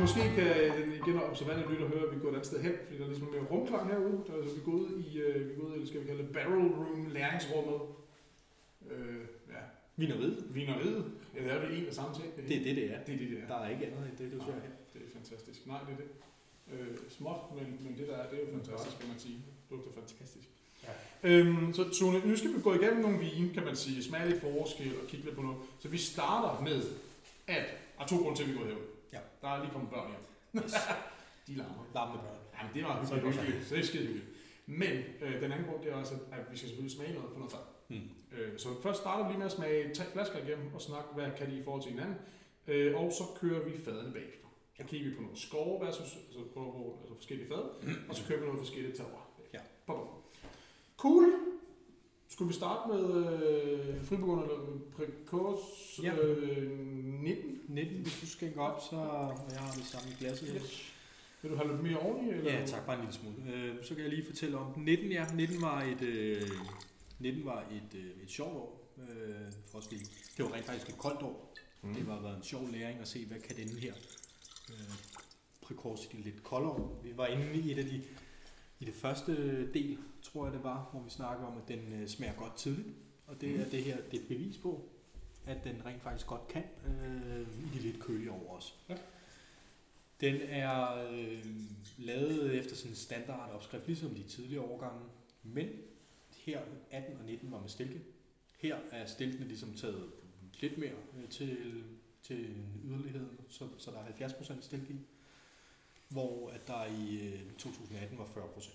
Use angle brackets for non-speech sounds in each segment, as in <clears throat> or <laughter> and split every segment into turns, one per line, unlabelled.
måske kan den igen observante lytter høre, at vi går et andet sted hen, fordi der er ligesom mere rumklang herude. Der er, så vi går ud i, øh, vi går ud i, eller skal vi kalde det barrel room, læringsrummet. Øh, ja,
Vineriet.
vineriet. Ja, det er jo en og samme ting.
Det er det, det er.
det, er det, det er.
Der er ikke andet end det, du ser her.
Det er fantastisk. Nej, det er det. Øh, småt, men, men det der er, det er jo fantastisk, kan man sige. Det lugter fantastisk.
Ja.
Øhm, så Tune, nu skal vi gå igennem nogle vine, kan man sige, smage lidt forskel og kigge lidt på noget. Så vi starter med, at er to grunde til, at vi går herud.
Ja.
Der er lige kommet børn hjem.
Yes. <laughs>
De larmer.
Larmende børn.
Jamen, det var
Så er det
hyggeligt. Så det er skide hyggeligt. Men øh, den anden grund, det er også, at vi skal selvfølgelig smage noget for noget fad.
Mm.
Øh, så først starter vi lige med at smage tre flasker igennem og snakke, hvad kan de i forhold til hinanden. Øh, og så kører vi fadene bagefter. Så kigger vi på noget skove versus altså på, på altså forskellige fad, og så kører vi noget forskelligt terroir.
Ja.
Bum. Cool. Skulle vi starte med øh, Friburgunder eller Precos
Ja.
øh, 19?
19, hvis du skænker op, så og jeg har det samme i glasset her.
Yes. Vil du have lidt mere oveni? Eller?
Ja, tak. Bare en lille smule. Øh, så kan jeg lige fortælle om den. 19, ja. 19 var et, øh, 19 var et, øh, et sjovt år. Øh, for os lige. Det var rent faktisk et koldt år. Mm. Det har været en sjov læring at se, hvad kan denne her øh, Precorsity lidt koldere år. Vi var inde i et af de i det første del, tror jeg det var, hvor vi snakker om, at den øh, smager godt tidligt. Og det er det her, det er et bevis på, at den rent faktisk godt kan øh, i de lidt kølige år også.
Ja.
Den er øh, lavet efter sådan en standard opskrift, ligesom de tidligere årgange. Men her 18 og 19 var med stilke. Her er stilkene ligesom taget lidt mere øh, til, til yderligheden, så, så der er 70% stilke i. Hvor at der i øh, 2018 var 40%.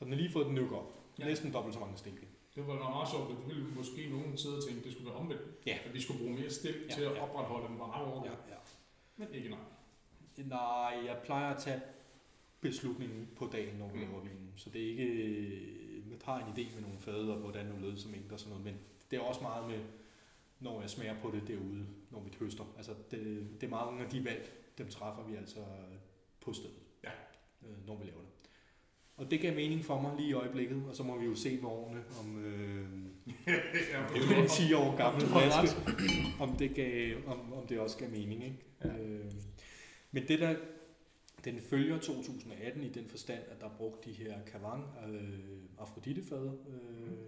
Så den har lige fået den nøk op.
Ja.
Næsten dobbelt så mange stilke.
Det var nok meget sjovt, for det ville måske nogen sidde og tænke, at det skulle være omvendt.
Ja.
At vi skulle bruge mere stil
Ja,
til at
ja.
opretholde den varme over.
Ja, ja.
Men ikke nej.
Nej, jeg plejer at tage beslutningen på dagen, når vi
Mm.
laver vinen. Så det er ikke... Jeg har en idé med nogle fade, og hvordan nu ledes som mængder og sådan noget, men det er også meget med, når jeg smager på det derude, når vi høster. Altså, det, det er mange af de valg, dem træffer vi altså på stedet,
Ja.
øh, når vi laver det. Og det gav mening for mig lige i øjeblikket, og så må vi jo se med årene, om øh, <laughs>
ja,
det er jo en 10 år gammel flaske, <clears throat> om det, gav, om, om det også gav mening. Ikke?
Ja.
Øh, men det der, den følger 2018 i den forstand, at der er brugt de her Cavang øh, Afrodite-fad, øh,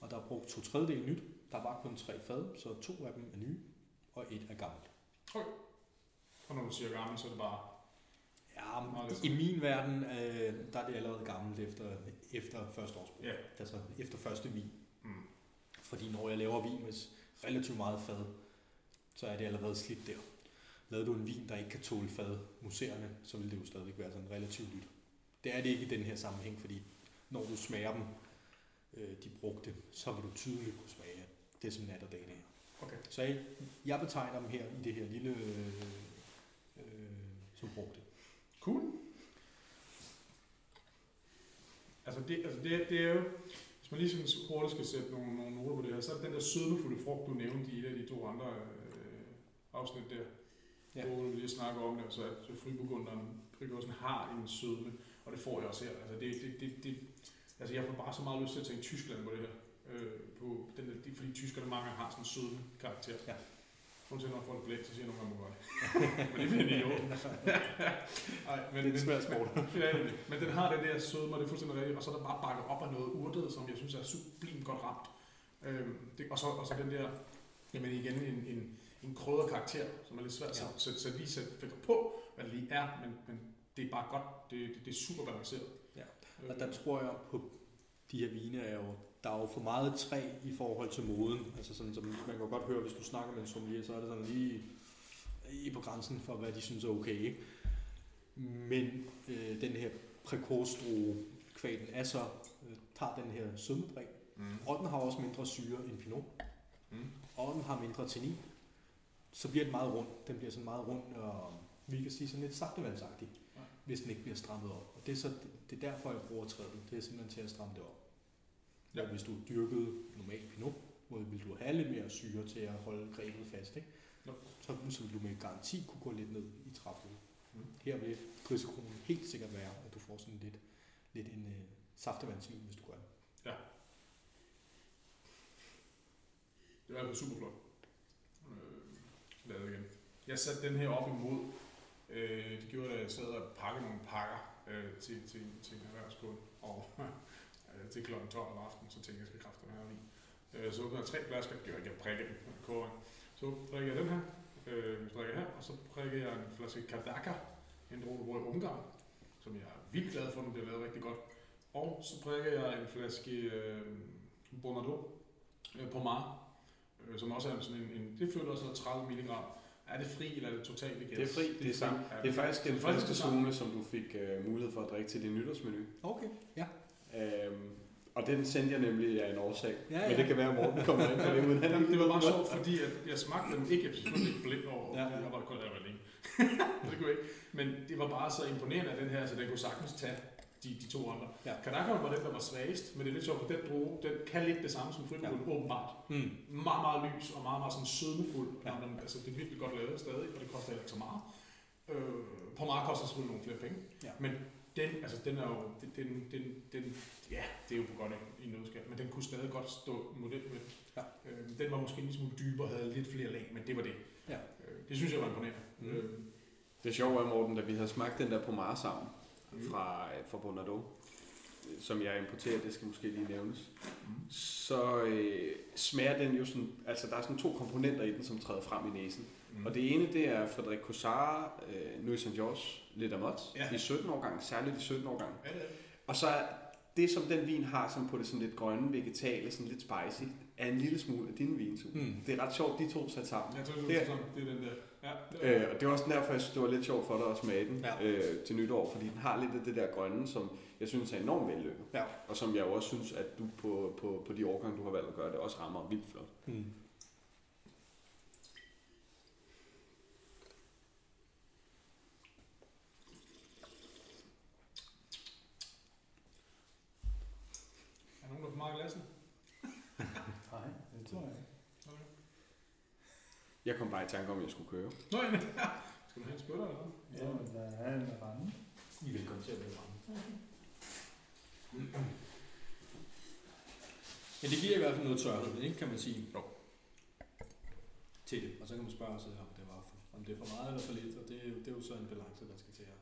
og der er brugt to tredjedel nyt. Der var kun tre fad, så to af dem er nye, og et er gammelt.
Og når du siger gammel, så er det bare...
Ja, i min verden, øh, der er det allerede gammelt efter, efter første årsbrug.
Ja.
Altså efter første vin.
Mm.
Fordi når jeg laver vin med relativt meget fad, så er det allerede slidt der. Lavede du en vin, der ikke kan tåle fad museerne, så vil det jo stadigvæk være sådan relativt nyt. Det er det ikke i den her sammenhæng, fordi når du smager dem, øh, de brugte, så vil du tydeligt kunne smage, at det er som nat og dag her.
Okay.
Så jeg, jeg betegner dem her i det her lille, øh, øh, som brugte.
Cool. Altså det, altså det, det er jo, hvis man lige sådan hurtigt skal sætte nogle, nogle noter på det her, så er det den der sødmefulde frugt, du nævnte i et af de to andre øh, afsnit der.
Ja.
Hvor vi lige snakker om det, så at friburgunderen, Prigåsen har en sødme, og det får jeg også her. Altså det, det, det, det, altså jeg får bare så meget lyst til at tænke Tyskland på det her. Øh, på den der, fordi tyskerne mange har sådan en sødme karakter.
Ja.
Undtagen når folk blæk, så siger jeg nogle gange, hvor Men det finder de jo. Ej, men,
Det er en svær sport. <laughs>
Ja, det det. men den har den der sødme, og det er fuldstændig rigtigt, og så er der bare bakket op af noget urtet, som jeg synes er sublimt godt ramt. Øhm, det, og, så, og så den der, jamen igen, en, en, en krydret karakter, som er lidt svært
Ja.
så, så, så lige sætte fingre på, hvad det lige er, men, men det er bare godt, det, det, det er super balanceret.
Ja. Og der tror jeg på de her vine er jo, der er jo for meget træ i forhold til moden. Altså sådan, som man kan godt høre, hvis du snakker med en sommelier, så er det sådan lige, lige på grænsen for, hvad de synes er okay. Ikke? Men øh, den her prekostro kvaden er så, øh, tager den her sødmepræg,
mm.
og den har også mindre syre end pinot,
Mm.
og den har mindre tannin. Så bliver den meget rund. Den bliver sådan meget rund, og vi kan sige sådan lidt saftevandsagtig,
Ja.
hvis den ikke bliver strammet op. Og det er, så, det er derfor, jeg bruger træet. Det er simpelthen til at stramme det op.
Ja.
Ja. hvis du dyrkede normal pinot, hvor vil du have lidt mere syre til at holde grebet fast, ikke?
Jo.
Så, så vil du med garanti kunne gå lidt ned i træfruen.
Mm.
Her vil risikoen helt sikkert være, at du får sådan lidt, lidt en øh, saftevandsvin, hvis du gør det.
Det er altså super flot. Øh, lavet igen. Jeg satte den her op imod Øh, det gjorde, at jeg sad og pakkede nogle pakker øh, til, til, til en erhvervskunde, og til kl. 12 om aftenen, så tænkte jeg, jeg skal kræfte her i. Øh, så åbnede jeg tre flasker, det gjorde jeg ikke, jeg prikkede dem, koger. Så drikker jeg den her, øh, vi drikker her, og så prikker jeg en flaske Kadaka, en drog, i Ungarn, som jeg er vildt glad for, den bliver lavet rigtig godt. Og så prikker jeg en flaske øh, Bonardo øh, på Mar, øh, som også er sådan en, en det føler også 30 mg. Er det fri, eller er det totalt vegansk?
Det er fri, det er samme. Det er faktisk en
samme.
zone, som du fik uh, mulighed for at drikke til din nytårsmenu.
Okay, ja.
Um, og den sendte jeg nemlig af en årsag.
Ja, ja.
Men det kan være, at Morten kommer ind på det uden han
det var bare
ved
sjovt, fordi at jeg smagte dem ikke, jeg selvfølgelig ikke blind over,
Ja,
jeg var kun der alene. <laughs> det kunne ikke. Men det var bare så imponerende, at den her, så den kunne sagtens tage de, de to andre.
Ja.
Kadakeren var den, der var svagest, men det er lidt sjovt, for den droge, den kan lidt det samme som fribulen, ja. åbenbart.
Mm.
Meget, meget lys og meget, meget sådan sødmefuld.
Ja.
Ja. Men, altså, det er virkelig godt lavet stadig, og det koster heller ikke så meget. Øh, på meget koster selvfølgelig nogle flere penge.
Ja.
Men den, altså, den er jo, den, den, den, den, ja, det er jo på godt i nødskab, men den kunne stadig godt stå model med.
Ja.
Øh, den var måske en lille smule dybere, havde lidt flere lag, men det var det.
Ja.
Øh, det synes jeg var imponerende.
Mm.
Øh,
Det sjove er, Morten, da vi havde smagt den der pomare sammen
Mm.
fra, fra Bonardo, som jeg importerer, det skal måske lige nævnes,
Mm.
så øh, smager den jo sådan, altså der er sådan to komponenter i den, som træder frem i næsen.
Mm.
Og det ene, det er Frederik Cossara, øh, Nuit Saint George, lidt Amot,
Ja.
i 17 årgang, særligt i 17 årgang.
Ja, det er det.
Og så er det, som den vin har, som på det sådan lidt grønne, vegetale, sådan lidt spicy, er en lille smule af din vin.
Mm.
Det er ret sjovt, de to sat sammen.
Jeg tror, det
Det
er, det er den der. Ja, det er,
Øh, og det var også derfor, jeg synes, det var lidt sjovt for dig at smage den
Ja.
øh, til nytår, fordi den har lidt af det der grønne, som jeg synes er enormt vellykket.
Ja.
Og som jeg jo også synes, at du på, på, på de årgange, du har valgt at gøre det, også rammer vildt flot.
Mm.
I glassen? <laughs>
Nej, det tror jeg ikke.
Okay.
Jeg kom bare i tanke om, at jeg skulle køre.
Nå, ja, <laughs> skal du have en spytter eller noget?
Ja, men der er en rande.
I er velkommen til at være ramme. Men det giver i hvert fald noget tørhed, ikke, kan man sige.
Jo.
Til det. Og så kan man spørge sig, om det, var for, om det er for meget eller for lidt. Og det, er jo- det er jo så en balance, der skal til at,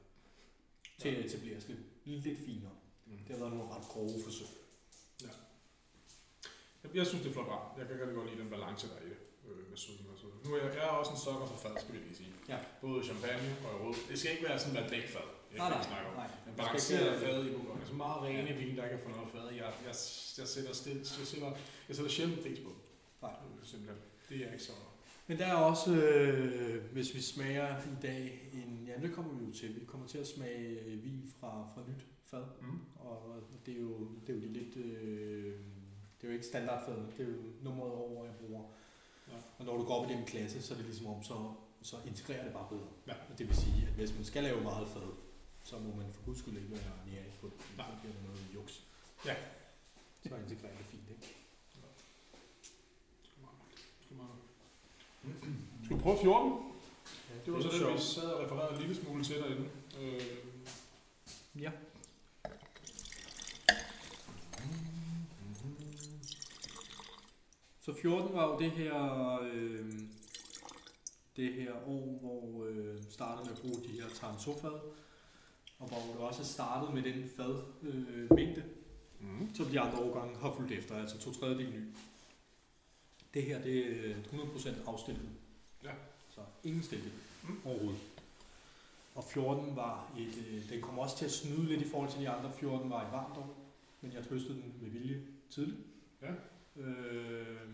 til at etableres lidt, lidt finere.
Mm.
Det har været nogle ret grove forsøg.
Jeg, jeg synes, det er flot rar. Jeg kan rigtig godt lide den balance, der er i det øh, med sødme og sødme. Nu er jeg, jeg er også en sokker for fad, skal vi lige sige.
Ja.
Både champagne og rød. Det skal ikke være sådan en dækfad. Jeg
Nej, nej,
snakke om.
nej.
En
Man skal
balanceret fad i bukkerne. Så meget rene vin, der ikke er for noget fad. Jeg, jeg, jeg, sætter stille, jeg sætter, jeg sætter sjældent pris på.
Nej.
Øh, Simpelthen. Det er ikke så...
Men der er også, øh, hvis vi smager i dag, en, ja, det kommer vi jo til. Vi kommer til at smage øh, vin fra, fra nyt fad.
Mm.
Og, og det, er jo, det er jo de lidt... Øh, det er jo ikke standardfad, det er jo nummeret over, jeg bruger.
Ja.
Og når du går op i den klasse, så er det ligesom om, så, så integrerer det bare bedre.
Ja.
Og det vil sige, at hvis man skal lave meget fad, så må man for guds skyld ikke være nære på det. Så bliver det noget juks.
Ja.
Så integrerer det fint, ikke? <clears throat>
Skal vi prøve 14? Det var
er
så
sjovt.
vi sad og refererede en lille smule til derinde. Øh,
Ja. Så 14 var jo det her, øh, det her år, hvor øh, startede med at bruge de her Taranto-fad, og hvor det også startede med den fad øh,
mm.
som de andre årgange har fulgt efter, altså to tredjedel ny. Det her, det er 100% afstillet.
Ja.
Så ingen stilling
Mm.
overhovedet. Og 14 var et, øh, den kom også til at snyde lidt i forhold til de andre. 14 var et varmt år, men jeg høstede den med vilje tidligt.
Ja.
Øh,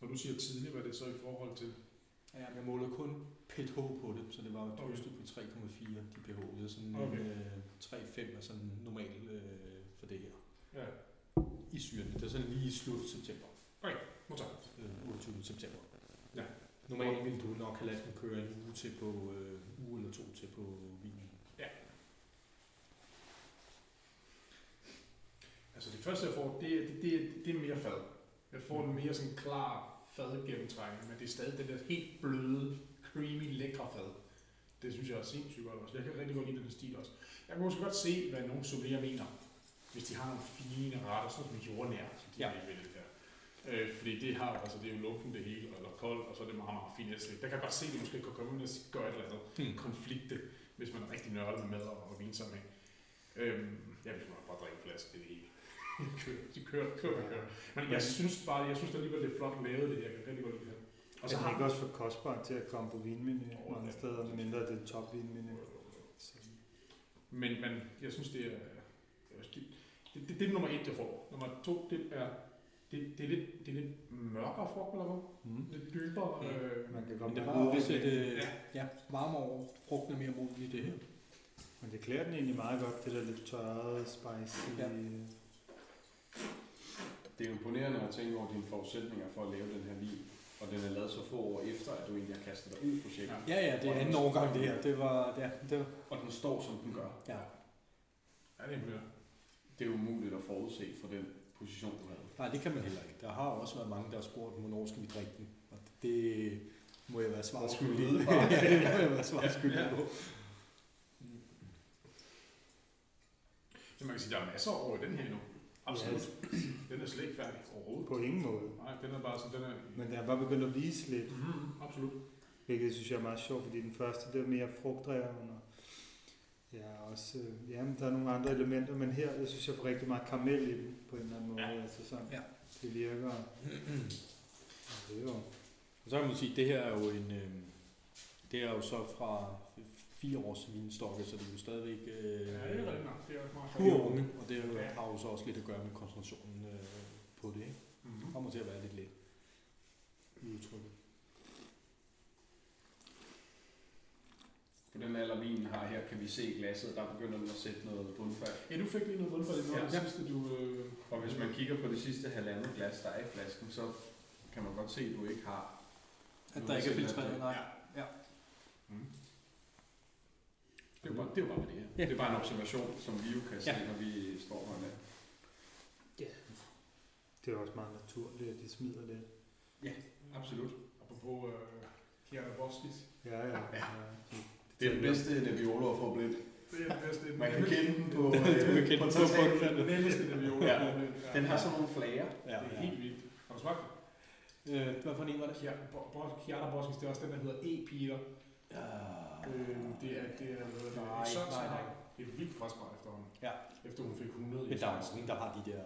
Når du siger tidligt, hvad er det så i forhold til?
ja, jeg målede kun pH på det, så det var
Okay.
høstet på 3,4 de pH. Det er sådan
Okay.
en øh, 3,5 er sådan normal øh, for det her.
Ja,
I syren. Det er sådan lige i slut september.
modtaget.
Øh, 28. september.
Ja.
Normalt ville du nok have ladet den køre en uge til på øh, uge eller to til på vinen.
Altså det første, jeg får, det, det, det, er- det er mere fad. Jeg får en mere sådan klar fad gennemtrængning, men det er stadig det der helt bløde, creamy, lækre fad. Det synes jeg er sindssygt godt også. Jeg kan rigtig godt lide den stil også. Jeg kan måske godt se, hvad nogle sommelier mener, hvis de har nogle fine retter, sådan som jordnær, som de
Ja.
vil det her. Øh, fordi det har, altså det er jo lunken det hele, eller kold, og så er det meget, meget fint æslik. Der kan jeg godt se, at de måske kan komme ind og gøre et eller andet
Mm.
konflikte, hvis man er rigtig nørdet med mad og, og vinsamling. Øhm, jeg vil bare drikke en flaske, det hele. De kører, de kører, kører, kører. Men jeg synes bare, jeg synes alligevel, det er flot lavet, det her. Jeg kan rigtig godt lide det her.
Og så er den ikke også for kostbar til at komme på vinmenu
Åh,
mange
ja.
steder, mindre det er top vinmenu.
Men, men jeg synes, det er... Det, det, det, det er nummer et, jeg får. Nummer to, det er... Det, det, er, lidt, det er lidt mørkere frugt, eller hvad?
mm.
Lidt dybere.
Mm.
Øh,
Man kan godt
det
mærke
var også et,
udviklingen.
øh, ja, varmere over. Frugten er mere moden i det her.
Men det klæder den egentlig meget godt, det der lidt tørrede, spicy.
Ja.
Det er imponerende at tænke over dine forudsætninger for at lave den her vin. Og den er lavet så få år efter, at du egentlig har kastet dig ud i projektet.
Ja.
Ja, det er anden årgang det her. Det var, ja, det var,
Og den står, som den gør.
ja.
ja, det er imponerende.
Det er umuligt at forudse for den position, du havde.
Nej, det kan man heller ikke. Der har også været mange, der har spurgt, hvornår skal vi drikke den? Og det må jeg være svar
Hvor skulle du <laughs>
skyldig. ja, det må jeg være svar skyldig
Ja.
på.
Så man kan sige, at der er masser over i den her endnu. Absolut. Den er slet ikke færdig overhovedet.
På ingen måde.
Nej, den er bare sådan, den er...
Men den er bare begyndt at vise lidt,
Mm, absolut.
hvilket synes jeg er meget sjovt, fordi den første det er mere frugtdreven. Og ja, også, øh, ja, men der er nogle andre elementer, men her jeg synes jeg får rigtig meget karamel i den på en eller anden måde.
Ja.
Altså sådan,
Ja.
Det virker. <clears throat> Det er jo,
Og så kan man sige, at det her er jo en, øh, det er jo så fra fire års vinstokke, så det er jo stadigvæk øh,
Ja, det er nok. Det er meget
pur unge, og det er jo-
Ja.
har jo så også lidt at gøre med koncentrationen øh, på det. Ikke? Det
Mm-hmm.
kommer til at være lidt let i udtrykket.
På den alder, vinen har her, kan vi se i glasset, der begynder den at sætte noget bundfald.
Ja, du fik lige noget bundfald i
Ja.
det sidste, du... Øh...
Og hvis man kigger på det sidste halvandet glas, der er i flasken, så kan man godt se, at du ikke har...
At der
er
ikke er
det
filtreret, nej.
Ja.
Ja.
Mm. Det er jo bare, det er jo bare det her.
Ja.
Det er bare en observation, som vi jo kan se,
Ja.
når vi står her med.
det er også meget naturligt, at de smider lidt.
Absolut.
Apropos øh, Kiara Boskis.
Ja, ja. ja.
Det er den bedste Nebbiolo at få blind.
Det er den bedste.
Man kan kende den på, <laughs>
Du kan
øh,
kende
på
på
totalen.
Den nemmeste, det vi
Ja. Den har sådan nogle flager.
Ja,
Det er helt vildt. Har du smagt den?
Øh, hvad for en var det?
Kiara Boskis, det er også den, der hedder E-Peter.
Ja.
Øh, det er, det er,
Nej,
det, Exotic.
nej, nej.
Det er vildt frostbart efterhånden.
Ja.
Efter hun fik 100 i
Men der er
saks.
mange, der har de der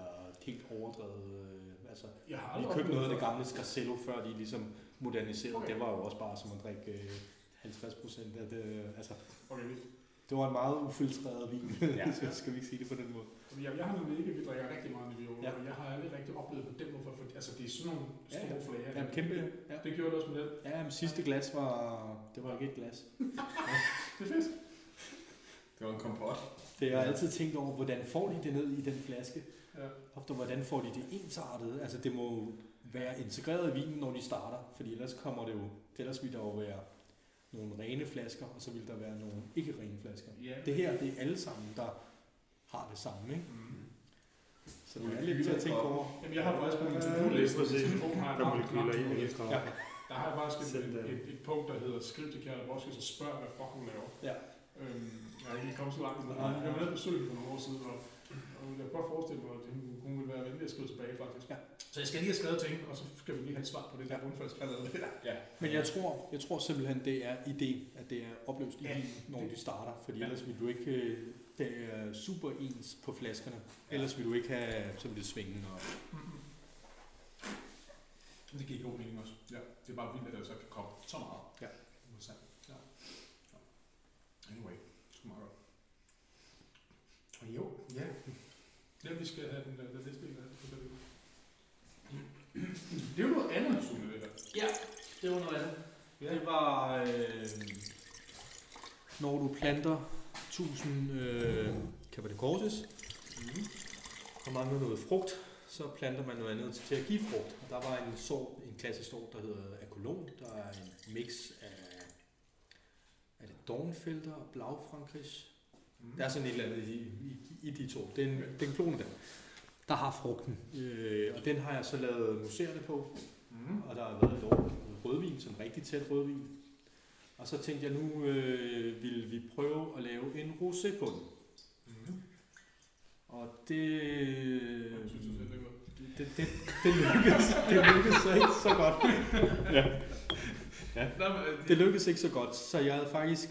helt overdrevet... Øh, altså,
Jeg har
vi
aldrig
købte noget af det gamle Scarcello, før de ligesom moderniserede.
Okay.
Det var jo også bare som at drikke øh, 50 procent af det. Altså,
Okay, vildt.
det var en meget ufiltreret vin.
Ja. <laughs>
så skal vi ikke sige det på den måde.
Fordi jeg, jeg har nemlig ikke, vi drikker rigtig meget Nebbiolo,
Ja.
ja. og jeg har aldrig rigtig oplevet på den måde, for, for altså det er sådan nogle
Ja,
store
ja.
flager.
Ja, kæmpe. Ja.
Det gjorde det også med den.
Ja, men sidste glas var... Det var ikke et glas. <laughs>
Det er fedt.
Det var en kompot.
Det har jeg altid tænkt over, hvordan får de det ned i den flaske?
Ja.
Og hvordan får de det ensartet? Altså det må være integreret i vinen, når de starter, fordi ellers kommer det jo, ellers vil der jo være nogle rene flasker, og så vil der være nogle ikke rene flasker.
Ja.
Det her, det er alle sammen, der har det samme, ikke?
Mm.
Så det er lidt til at tænke over.
Jamen, jeg har faktisk på min
Ja,
to-do-liste,
præcis.
min telefon har
Der molekyler i hele.
Ja.
Der har jeg
Send
et,
den.
et, et, punkt, der hedder skriv til Kjærle Boskis og spørg, hvad fuck hun laver.
Ja.
Øhm, jeg har ikke kommet så langt, men jeg var nede på besøg for nogle år siden, og, og jeg kan godt forestille mig, at hun, hun vil være venlig at skrive tilbage, faktisk.
Ja.
Så jeg skal lige have skrevet til hende, og så skal vi lige have et svar på det der bundfaldskaldet.
Ja.
Men jeg tror, jeg tror simpelthen, det er ideen, at det er opløst i
Ja.
når de starter. Fordi
Ja.
ellers vil du ikke... øh, Det er super ens på flaskerne. Ellers vil du ikke have... Så vil det svinge. Og,
Det giver god mening også. Ja. Det er bare vildt, at der så kan komme så meget.
Ja.
Interessant. Ja. ja. Anyway, det er meget godt. Og jo, ja. Ja, vi skal have den, den næste del af det. Det er jo noget andet, Sune, det her.
Ja, det var noget andet.
Ja.
Det var, øh, når du planter 1000 øh, Cabernet Corsis,
Mm.
og mangler noget frugt, så planter man noget andet til at give frugt. Og der var en sort, en klassisk sort, der hedder Acolon. Der er en mix af, er det Dornfelder og Blaufrankrig.
Mm.
Der er sådan et eller andet i, i, i de to. Den, den klone der, der har frugten. Øh, og den har jeg så lavet museerne på.
Mm.
Og der har været et år rødvin, som rigtig tæt rødvin. Og så tænkte jeg, nu øh, vil vi prøve at lave en rosé på den.
Mm.
Og det...
Synes selv, det
det, det, det, lykkedes, det lykkedes så ikke så godt.
Nå, men, øh,
Det lykkedes ikke så godt, så jeg havde faktisk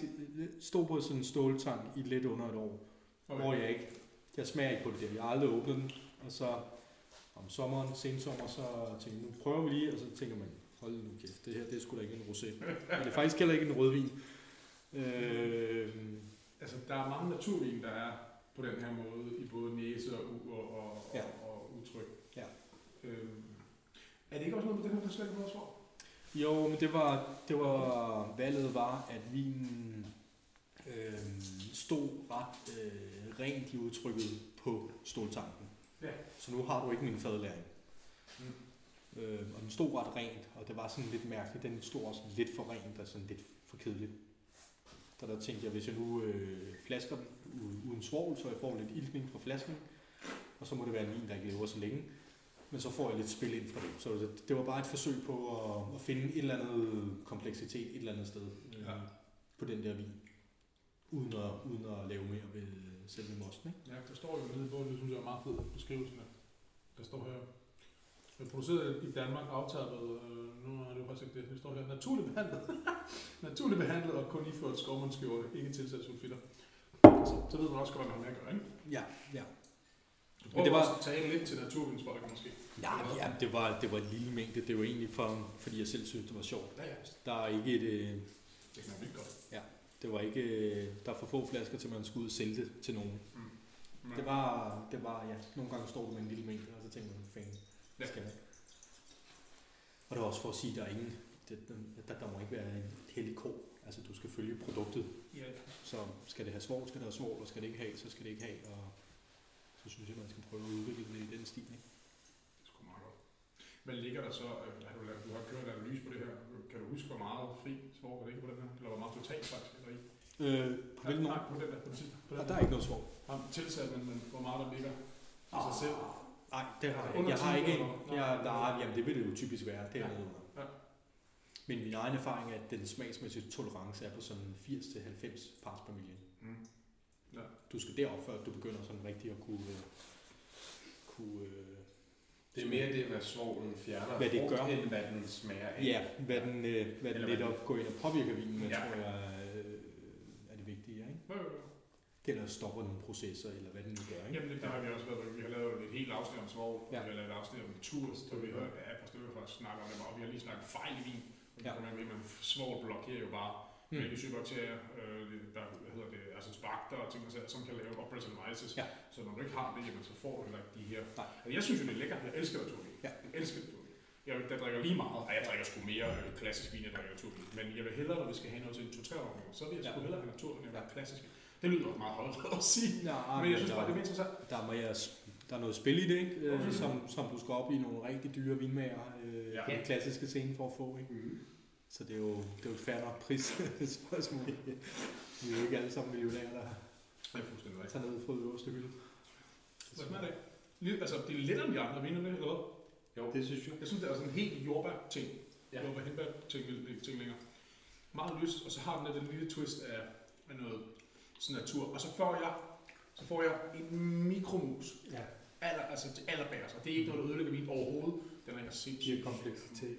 stod på sådan en ståltang i lidt under et år, okay. hvor jeg ikke, jeg smager ikke på det der. Jeg har aldrig åbnet den, og så om sommeren, sensommer, så tænkte jeg, nu prøver vi lige, og så tænker man, hold nu kæft, det her, det er sgu da ikke en rosé. Men det er faktisk heller ikke en rødvin. Øh,
Altså, der er mange naturvin, der er på den her måde, i både næse og, u- og, og,
Ja.
og, og udtryk.
Ja.
Øhm, er det ikke også noget med den her, der slet ikke var
Jo, men det var, det var, valget var, at vinen øh, stod ret øh, rent i udtrykket på ståltanken.
Ja.
Så nu har du ikke min fadlæring. Øh, og den stod ret rent, og det var sådan lidt mærkeligt. Den stod også lidt for rent og sådan lidt for kedeligt. Så der tænkte jeg, hvis jeg nu øh, flasker den uden svovl, så jeg får lidt iltning fra flasken, og så må det være en vin, der ikke lever så længe. Men så får jeg lidt spil ind fra det. Så det, det var bare et forsøg på at, at finde et eller andet kompleksitet et eller andet sted øh,
Ja.
på den der vin. Uden at, uden at lave mere ved selve mosten. Ikke?
Ja, der står jo nede i bogen, det synes jeg er meget fed beskrivelsen af. Der står her, er produceret i Danmark, aftappet, øh, nu er det jo faktisk ikke det, det står her, naturligt behandlet. <laughs> naturligt behandlet og kun iført skovmandsskjorte, ikke tilsat sulfitter. Så, så ved man også godt, hvad man har med at gøre, ikke?
Ja, ja.
Du prøver
det var-
også at tale lidt til naturvinsfolk måske.
Ja, ja det, var, det var en lille mængde. Det var egentlig for, fordi jeg selv synes, det var sjovt.
Ja, ja,
Der er ikke et, øh,
det kan man godt.
det var ikke, øh, der er for få flasker til, man skulle ud og sælge det til nogen.
Men,
Det var, det var, ja, nogle gange står du med en lille mængde, og så tænker man,
Ja.
skal jeg. Og det var også for at sige, at der er ingen, det, der, der må ikke være en hellig ko. Altså, du skal følge produktet.
ja,
Så skal det have svovl, skal det have svovl, og skal det ikke have, så skal det ikke have. Og så synes jeg, man skal prøve at udvikle det i den stil. Ikke?
det er sgu meget godt. Hvad ligger der så, øh, har du, lavet- du har kørt en analyse på det her, kan du huske, hvor meget fri svår der ligger på den her? Eller hvor meget totalt faktisk er der i?
Øh, på hvilken
Nej,
år?
på den der, på den. På den
Og der er ikke noget svovl.
Har tilsat, men, men hvor meget der ligger i sig selv?
Nej, det har jeg. Jeg har
10
ikke en, jeg, der er, jamen det vil det jo typisk være, det er
Ja. Ja.
Men min egen erfaring er, at den smagsmæssige tolerance er på sådan 80-90 parts per million.
Mm. Ja.
Du skal derop, før du begynder sådan rigtig at kunne... øh, kunne øh,
Det er mere det, hvad svovlen fjerner,
Hvad det gør.
end hvad den smager af.
ja, hvad den, øh, hvad den
Eller
lidt
hvad
op går ind og påvirker vinen, med,
Ja.
tror jeg øh, er det vigtige. Ikke?
Jo, jo, jo.
Det, der stopper nogle processer, eller hvad den nu gør. Ikke?
Jamen, det, det har vi også været. Vi har lavet et helt afsnit om svovl,
Ja.
ja. vi har lavet et afsnit om tur, så vi har ja, par stykker faktisk snakket om det, og vi har lige snakket fejl i vin.
Ja.
Ja. Men, men svovl blokerer jo bare
Mm.
hvilke syrebakterier, øh, der hvad hedder det, altså spakter og ting og sager, som kan lave oprettelmejses.
Ja.
Så når du ikke har det, jamen, så får du heller ikke de her.
Nej.
Altså, jeg synes jo, det er lækkert. Jeg elsker naturvin.
Ja.
Jeg elsker naturvin. Jeg, jeg drikker lige meget. Ej, jeg drikker sgu mere øh, klassisk vin, jeg drikker naturvin. Men jeg vil hellere, når vi skal have noget til en 2-3 år, så vil jeg sgu
Ja.
hellere have naturvin, end
Ja.
ja. klassisk. Det lyder også meget højt at sige.
Ja,
Men jeg synes bare, det er interessant.
der, må jeg, der er noget spil i det, ikke? Øh,
Mhm.
som, som du skal op i nogle rigtig dyre vinmager øh,
Ja.
på den klassiske scene for at få. Ikke?
Mm.
Så det er jo, det er jo et fair nok prisspørgsmål. <laughs> Vi er jo ikke alle sammen millionærer, der
Det er fuldstændig
tager ned fra øverste hylde.
Hvad smager det? Lidt, altså, det er lidt om de andre viner, det, eller hvad?
Jo.
Det synes jeg.
Jeg synes, det er sådan en helt jordbær-ting.
Ja.
Ja. Jordbær hindbær ting, ting længere. Meget lyst, og så har den der den lille twist af, af noget sådan natur. Og så får jeg, så får jeg en mikromus.
Ja.
Aller, altså det allerbærste. Og det er ikke noget, der ødelægger min overhovedet. Den er jeg
Giver
sindssygt.
kompleksitet.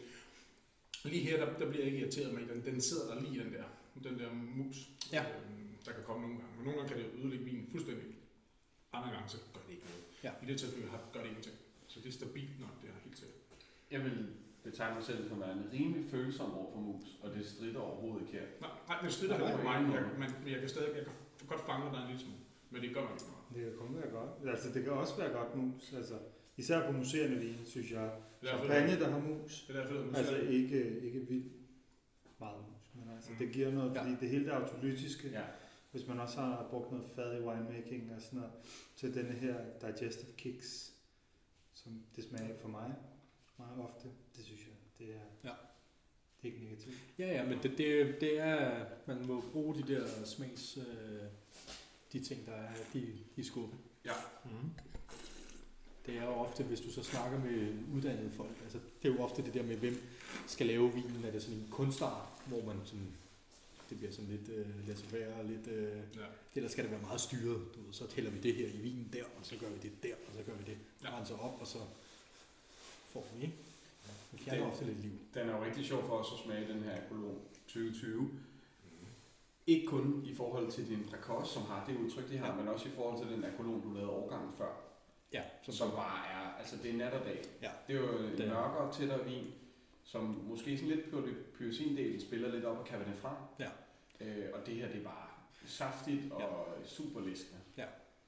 Lige her, der, der bliver jeg ikke irriteret med. Den, den sidder der lige, den der, den der mus.
Ja.
Øhm, der kan komme nogle gange. Men nogle gange kan det ødelægge vinen fuldstændig. Andre gange, så gør det ikke noget.
Ja.
I det tilfælde har- gør det ingenting. Så det er stabilt nok, det er helt sikkert.
Jeg vil betegne mig selv som en rimelig følsom over for mus, og det strider overhovedet ikke her.
Nej, nej det strider heller ikke
er
mig,
ikke
jeg, men, men jeg kan stadig jeg kan godt fange, er en lille smule. Men det gør man ikke meget.
Det kan kun være godt. Altså, det kan også være godt mus. Altså, især på museerne vin, synes jeg.
Er
Champagne, der har mus.
det er derfor, det
Altså ikke, ikke vildt meget mus, men altså
Mm.
det giver noget,
Ja.
fordi det hele det autolytiske,
Ja.
hvis man også har brugt noget fad i winemaking og sådan noget, til denne her digestive kicks, som det smager ikke for mig meget ofte, det synes jeg, det er,
Ja.
det er ikke negativt.
Ja, ja, men det, det, det er, man må bruge de der smags, øh, de ting, der er de, de skubbe.
Ja.
Mm. Det er jo ofte, hvis du så snakker med uddannede folk, altså det er jo ofte det der med, hvem skal lave vinen, er det sådan en kunstart, hvor man sådan, det bliver sådan lidt øh, laissez og lidt, øh,
ja.
det der skal det være meget styret, du ved, så tæller vi det her i vinen der, og så gør vi det der, og så gør vi det,
Ja.
renser op, og så får vi, ikke? Fjerner
Det-
ofte lidt liv.
Den er jo rigtig sjov for os at smage den her Akolon 2020. Ikke kun i forhold til din Precos, som har det udtryk, de har,
Ja.
men også i forhold til den Akolon, du lavede årgangen før.
Ja,
Som, som bare er, altså det er nat og dag.
Ja.
Det er jo en
Det er-
mørkere, tættere vin, som måske sådan lidt på det pyosindelen spiller lidt op af Cabernet Franc.
Ja.
Øh, og det her, det er bare saftigt og super listende.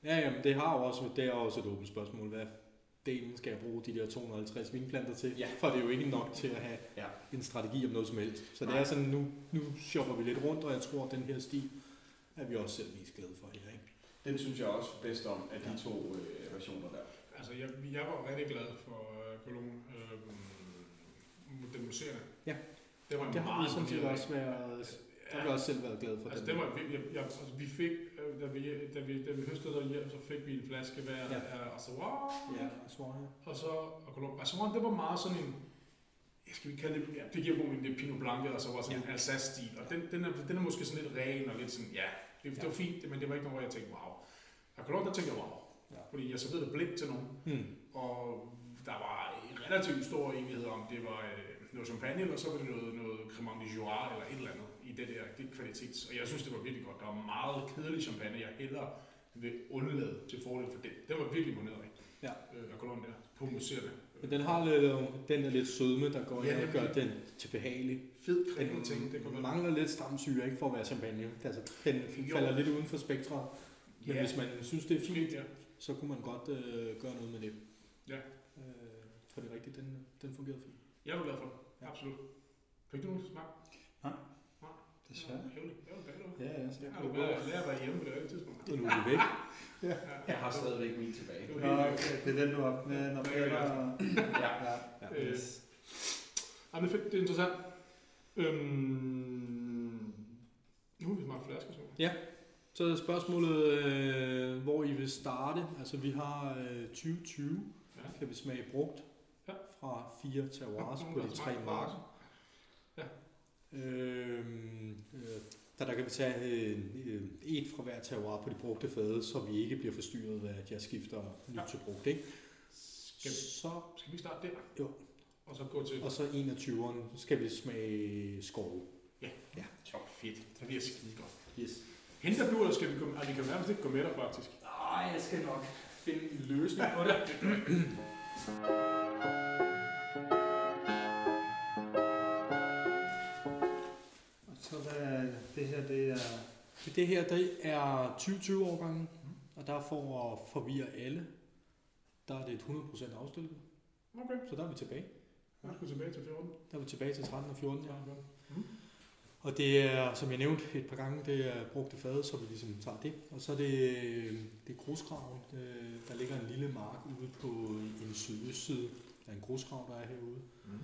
Ja, jamen, det har jo også, det er også et åbent spørgsmål. Hvad delen skal jeg bruge de der 250 vinplanter til?
Ja.
For det er jo ikke nok til at have
Ja.
en strategi om noget som helst. Så det
Nej.
er sådan, nu, nu shopper vi lidt rundt, og jeg tror, at den her stil er vi også selv mest glade for her. Ikke?
Den synes jeg også bedst om af de to øh, versioner der.
Altså, jeg, jeg var rigtig glad for uh, Cologne. Øh, den museerne.
Ja.
Det var
Det har vi
meget
sådan set også været, der har vi
Ja,
også selv været glade for.
altså,
den
det var, vi, jeg, jeg, altså, vi fik, øh, da vi, da vi, da vi høstede derhjemme, så fik vi en flaske hver
Ja.
ja. af Assoir,
Ja, svar her.
og så og Cologne. Assoir, det var meget sådan en, ja, skal vi kalde det, ja, det giver god mening, det er Pinot Blanc, og så var sådan
Ja.
en Alsace-stil, og den, den, er, den er måske sådan lidt ren og lidt sådan, ja, det, det
Ja.
var fint, men det var ikke noget, hvor jeg tænkte, wow. Og Cologne, der tænkte jeg, wow.
Ja.
Fordi jeg serverede det blindt til nogen,
Hmm.
og der var en relativt stor enighed om, det var øh, noget champagne, eller så var det noget, noget Cremant de Joie, eller et eller andet i det der det kvalitets. Og jeg synes, det var virkelig godt. Der var meget kedelig champagne, jeg hellere vil undlade til fordel for det. Det var virkelig imponeret af.
Ja.
Øh, Cologne der, på museerne.
Men den har lidt, øh, den er lidt sødme, der går
Ja,
ind og gør den til behagelig.
Fed cremet ting, det
Den
kunne man
mangler lidt stamsyre, ikke for at være champagne. Altså, den
Jo.
falder lidt uden for spektret. Men
Ja.
hvis man synes, det er fint,
Ja.
så kunne man godt øh, gøre noget med det.
Ja.
Øh, for det er rigtigt, den, den fungerede fint.
Jeg var glad for det.
Ja.
Absolut. Fik du nogen smag?
Desværre. Ja, ja.
Jeg har jo været lært at være hjemme på det tidspunkt.
Og nu er vi væk.
Ja.
Jeg har stadigvæk min tilbage.
Nå, okay. Det er den, du har haft med, når
Ja, ja.
Ja.
Ja.
Ja.
Øh,
Yes.
Jamen, det er fedt. Det er interessant. Øhm, nu har vi smagt flaskesmag.
Så er spørgsmålet, øh, hvor I vil starte. Altså vi har øh, 2020,
Ja.
kan vi smage brugt
Ja.
fra fire terroirs
Nogen,
på de tre marker. Øhm, øh, der, der kan vi tage øh, øh, et fra hver terroir på de brugte fade, så vi ikke bliver forstyrret af, at jeg skifter nyt
Ja.
til brugt. Ikke?
Skal,
Så,
skal vi starte der?
Jo.
Og så gå til...
og så 21'eren, så skal vi smage skove.
Top fedt. Det bliver skide godt.
Yes.
Henter du, eller skal vi gå... Ej, vi kan nærmest ikke gå med dig, faktisk.
Nej, jeg skal nok finde en løsning på det. <clears throat>
her, det er...
Det her, det er 2020 årgangen, og der for at forvirre alle, der er det et 100% afstillet.
Okay.
Så der er vi tilbage.
Jeg skal tilbage til 14.
Der er vi tilbage til 13 og 14, ja.
Mm.
Og det er, som jeg nævnte et par gange, det er brugte fade, så vi ligesom tager det. Og så er det, det er grusgraven. Øh, Der ligger en lille mark ude på en sydøstside. Der er en grusgrav, der er herude.
Mm.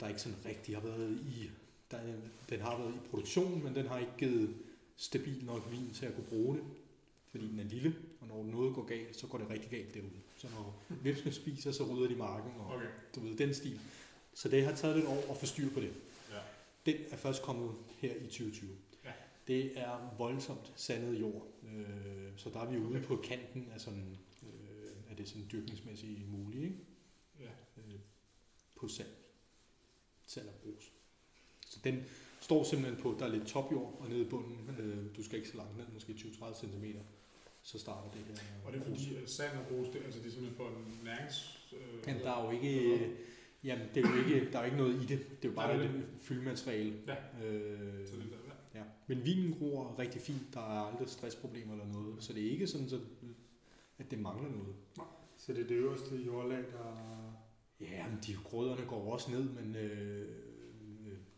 Der er ikke sådan rigtig har været i... Der er, den har været i produktion, men den har ikke givet stabil nok vin til at kunne bruge det. Fordi den er lille, og når noget går galt, så går det rigtig galt derude. Så når vipsene spiser, så rydder de marken, og
Okay.
du ved, den stil. Så det har taget lidt år at få styr på det.
Ja.
Den er først kommet her i 2020.
Ja.
Det er voldsomt sandet jord, øh, så der er vi ude
Okay.
på kanten af sådan, øh, er det sådan dyrkningsmæssigt muligt, ikke?
Ja.
Øh, på sand. Sand og grus. Så den står simpelthen på, der er lidt topjord, og nede i bunden, øh, du skal ikke så langt ned, måske 20-30 cm, så starter det her.
Og det er fordi, at sand og grus, det, altså det er simpelthen for en nærings... Øh,
Men der er jo ikke, jamen det er jo ikke, der er jo ikke noget i det. Det er jo bare
Nej, det er
et fyldmateriale.
Ja.
Øh,
Så det der, ja.
ja. Men vinen gror rigtig fint. Der er aldrig stressproblemer eller noget. Så det er ikke sådan, så, at det mangler noget.
Så det er det øverste jordlag, der...
Ja, men de grøderne går også ned, men øh,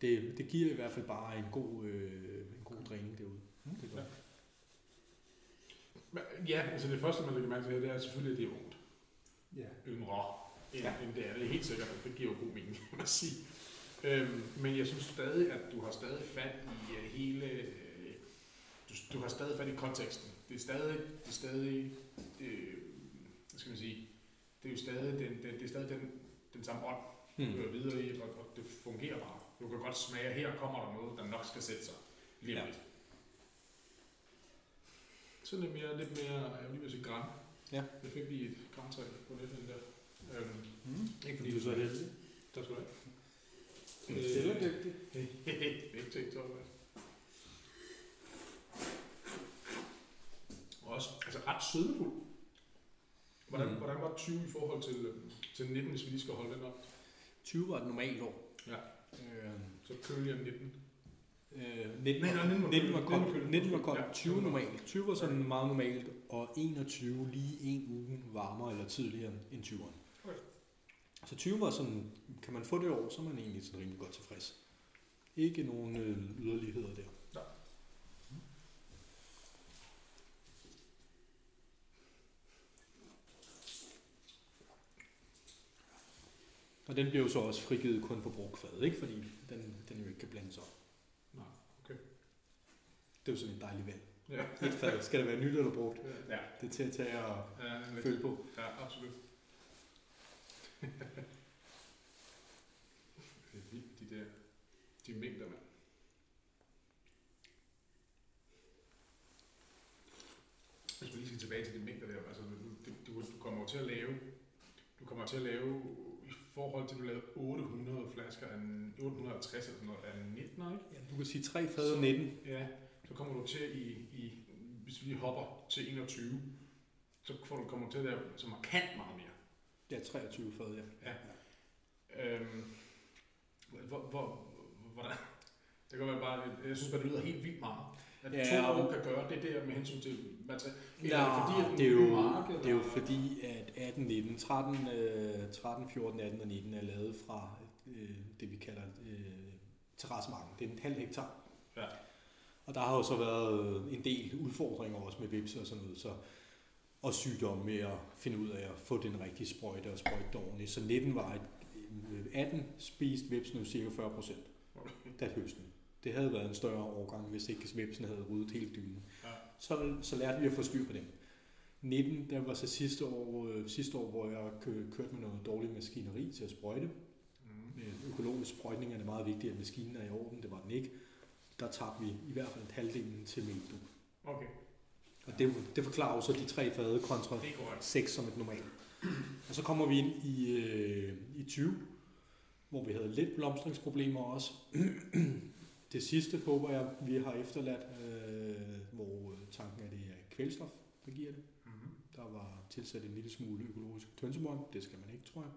det, det giver i hvert fald bare en god, øh, en god dræning derude. Det gør.
Ja. Men, ja, altså det første, man lægger mærke til her, det er selvfølgelig, at det er ungt.
Ja.
Yngre end,
Ja.
ja. end det er. Det er helt sikkert, det giver jo god mening, kan man sige. Øhm, men jeg synes stadig, at du har stadig fat i uh, hele... Uh, du, du har stadig fat i konteksten. Det er stadig... Det er stadig øh, hvad skal man sige? Det er jo stadig den, den, det er stadig den, den samme ånd, du
Mm.
kører videre i, og, og det fungerer bare. Du kan godt smage, at her kommer der noget, der nok skal sætte sig lige
Ja.
lidt. Så lidt mere, lidt mere, jeg vil lige vil sige græn.
Ja.
Jeg fik lige et græntræ på lidt den der. Øhm,
Mm.
ikke
Fordi du er så heldig.
Der skal du have.
Stille dygtig.
ikke tænkt så meget. Og også altså ret sødmefuld. Hvordan,
Mm.
hvordan var 20 i forhold til, øh, til 19, hvis vi lige skal holde den op?
20 var et normalt år.
Ja.
Øh,
Så køligere end 19.
øh, 19,
Nej, nej, 19 var
19 var koldt.
19 var
19 var
køligt.
koldt.
Ja,
20
det var
normalt. 20 var sådan meget normalt, og 21 lige en uge varmere eller tidligere end 20'eren.
Okay.
Så 20 var sådan, kan man få det år, så er man egentlig sådan rimelig godt tilfreds. Ikke nogen øh, yderligheder der.
Nej.
Og den bliver jo så også frigivet kun på brugfad, ikke? Fordi den, den jo ikke kan blandes op.
Nej, okay.
Det er jo sådan en dejlig valg.
Ja. <laughs>
Et fad, skal det være nyt eller brugt?
Ja,
Det er til at tage og
ja,
følge på.
ja absolut. <laughs> det er vildt, de der de mængder, mand. Hvis man lige skal tilbage til de mængder der, altså du, du, du kommer til at lave, du kommer til at lave, forhold til at du lavede 800 flasker af, en- 850 eller sådan noget af 19, ikke?
Ja, du kan sige 3 fad og 19.
Ja, så kommer du til i, i hvis vi lige hopper til 21, så får du, kommer du til at lave så markant meget mere.
Ja, 23 fad, ja.
Ja. Øhm, hvor, hvor, hvordan, det kan være bare, jeg synes bare, det lyder helt vildt meget. At
Ja,
ja, to
og-
kan gøre det der med hensyn til materiale.
Eller
er det fordi, at
det, er jo,
mark,
det er jo fordi, at 18, 19, 13, øh, 13, 14, 18 og 19 er lavet fra øh, det, vi kalder øh, terrassemarken. Det er en halv hektar.
Ja.
Og der har jo så været en del udfordringer også med vips og sådan noget, så, og sygdomme med at finde ud af at få den rigtige sprøjte og sprøjte ordentligt. Så 19 var et, øh, 18 spiste vips nu cirka 40 procent da høsten. Det havde været en større overgang, hvis ikke vipsen havde ryddet hele dynen.
Ja.
Så, så lærte vi at få styr på dem. 19, der var så sidste år, øh, sidste år hvor jeg kø, kørte med noget dårligt maskineri til at sprøjte.
Mm.
Med økologisk sprøjtning er det meget vigtigt, at maskinen er i orden. Det var den ikke. Der tabte vi i hvert fald halvdelen til mælkedug.
Okay,
Og det, det forklarer jo så de tre fade kontra. 6 som et normalt. Og så kommer vi ind i, øh, i 20, hvor vi havde lidt blomstringsproblemer også. Det sidste håber jeg, vi har efterladt, øh, hvor øh, tanken er, det er kvælstof, der giver det.
Mm-hmm.
Der var tilsat en lille smule økologisk tønsebånd, det skal man ikke, tror jeg.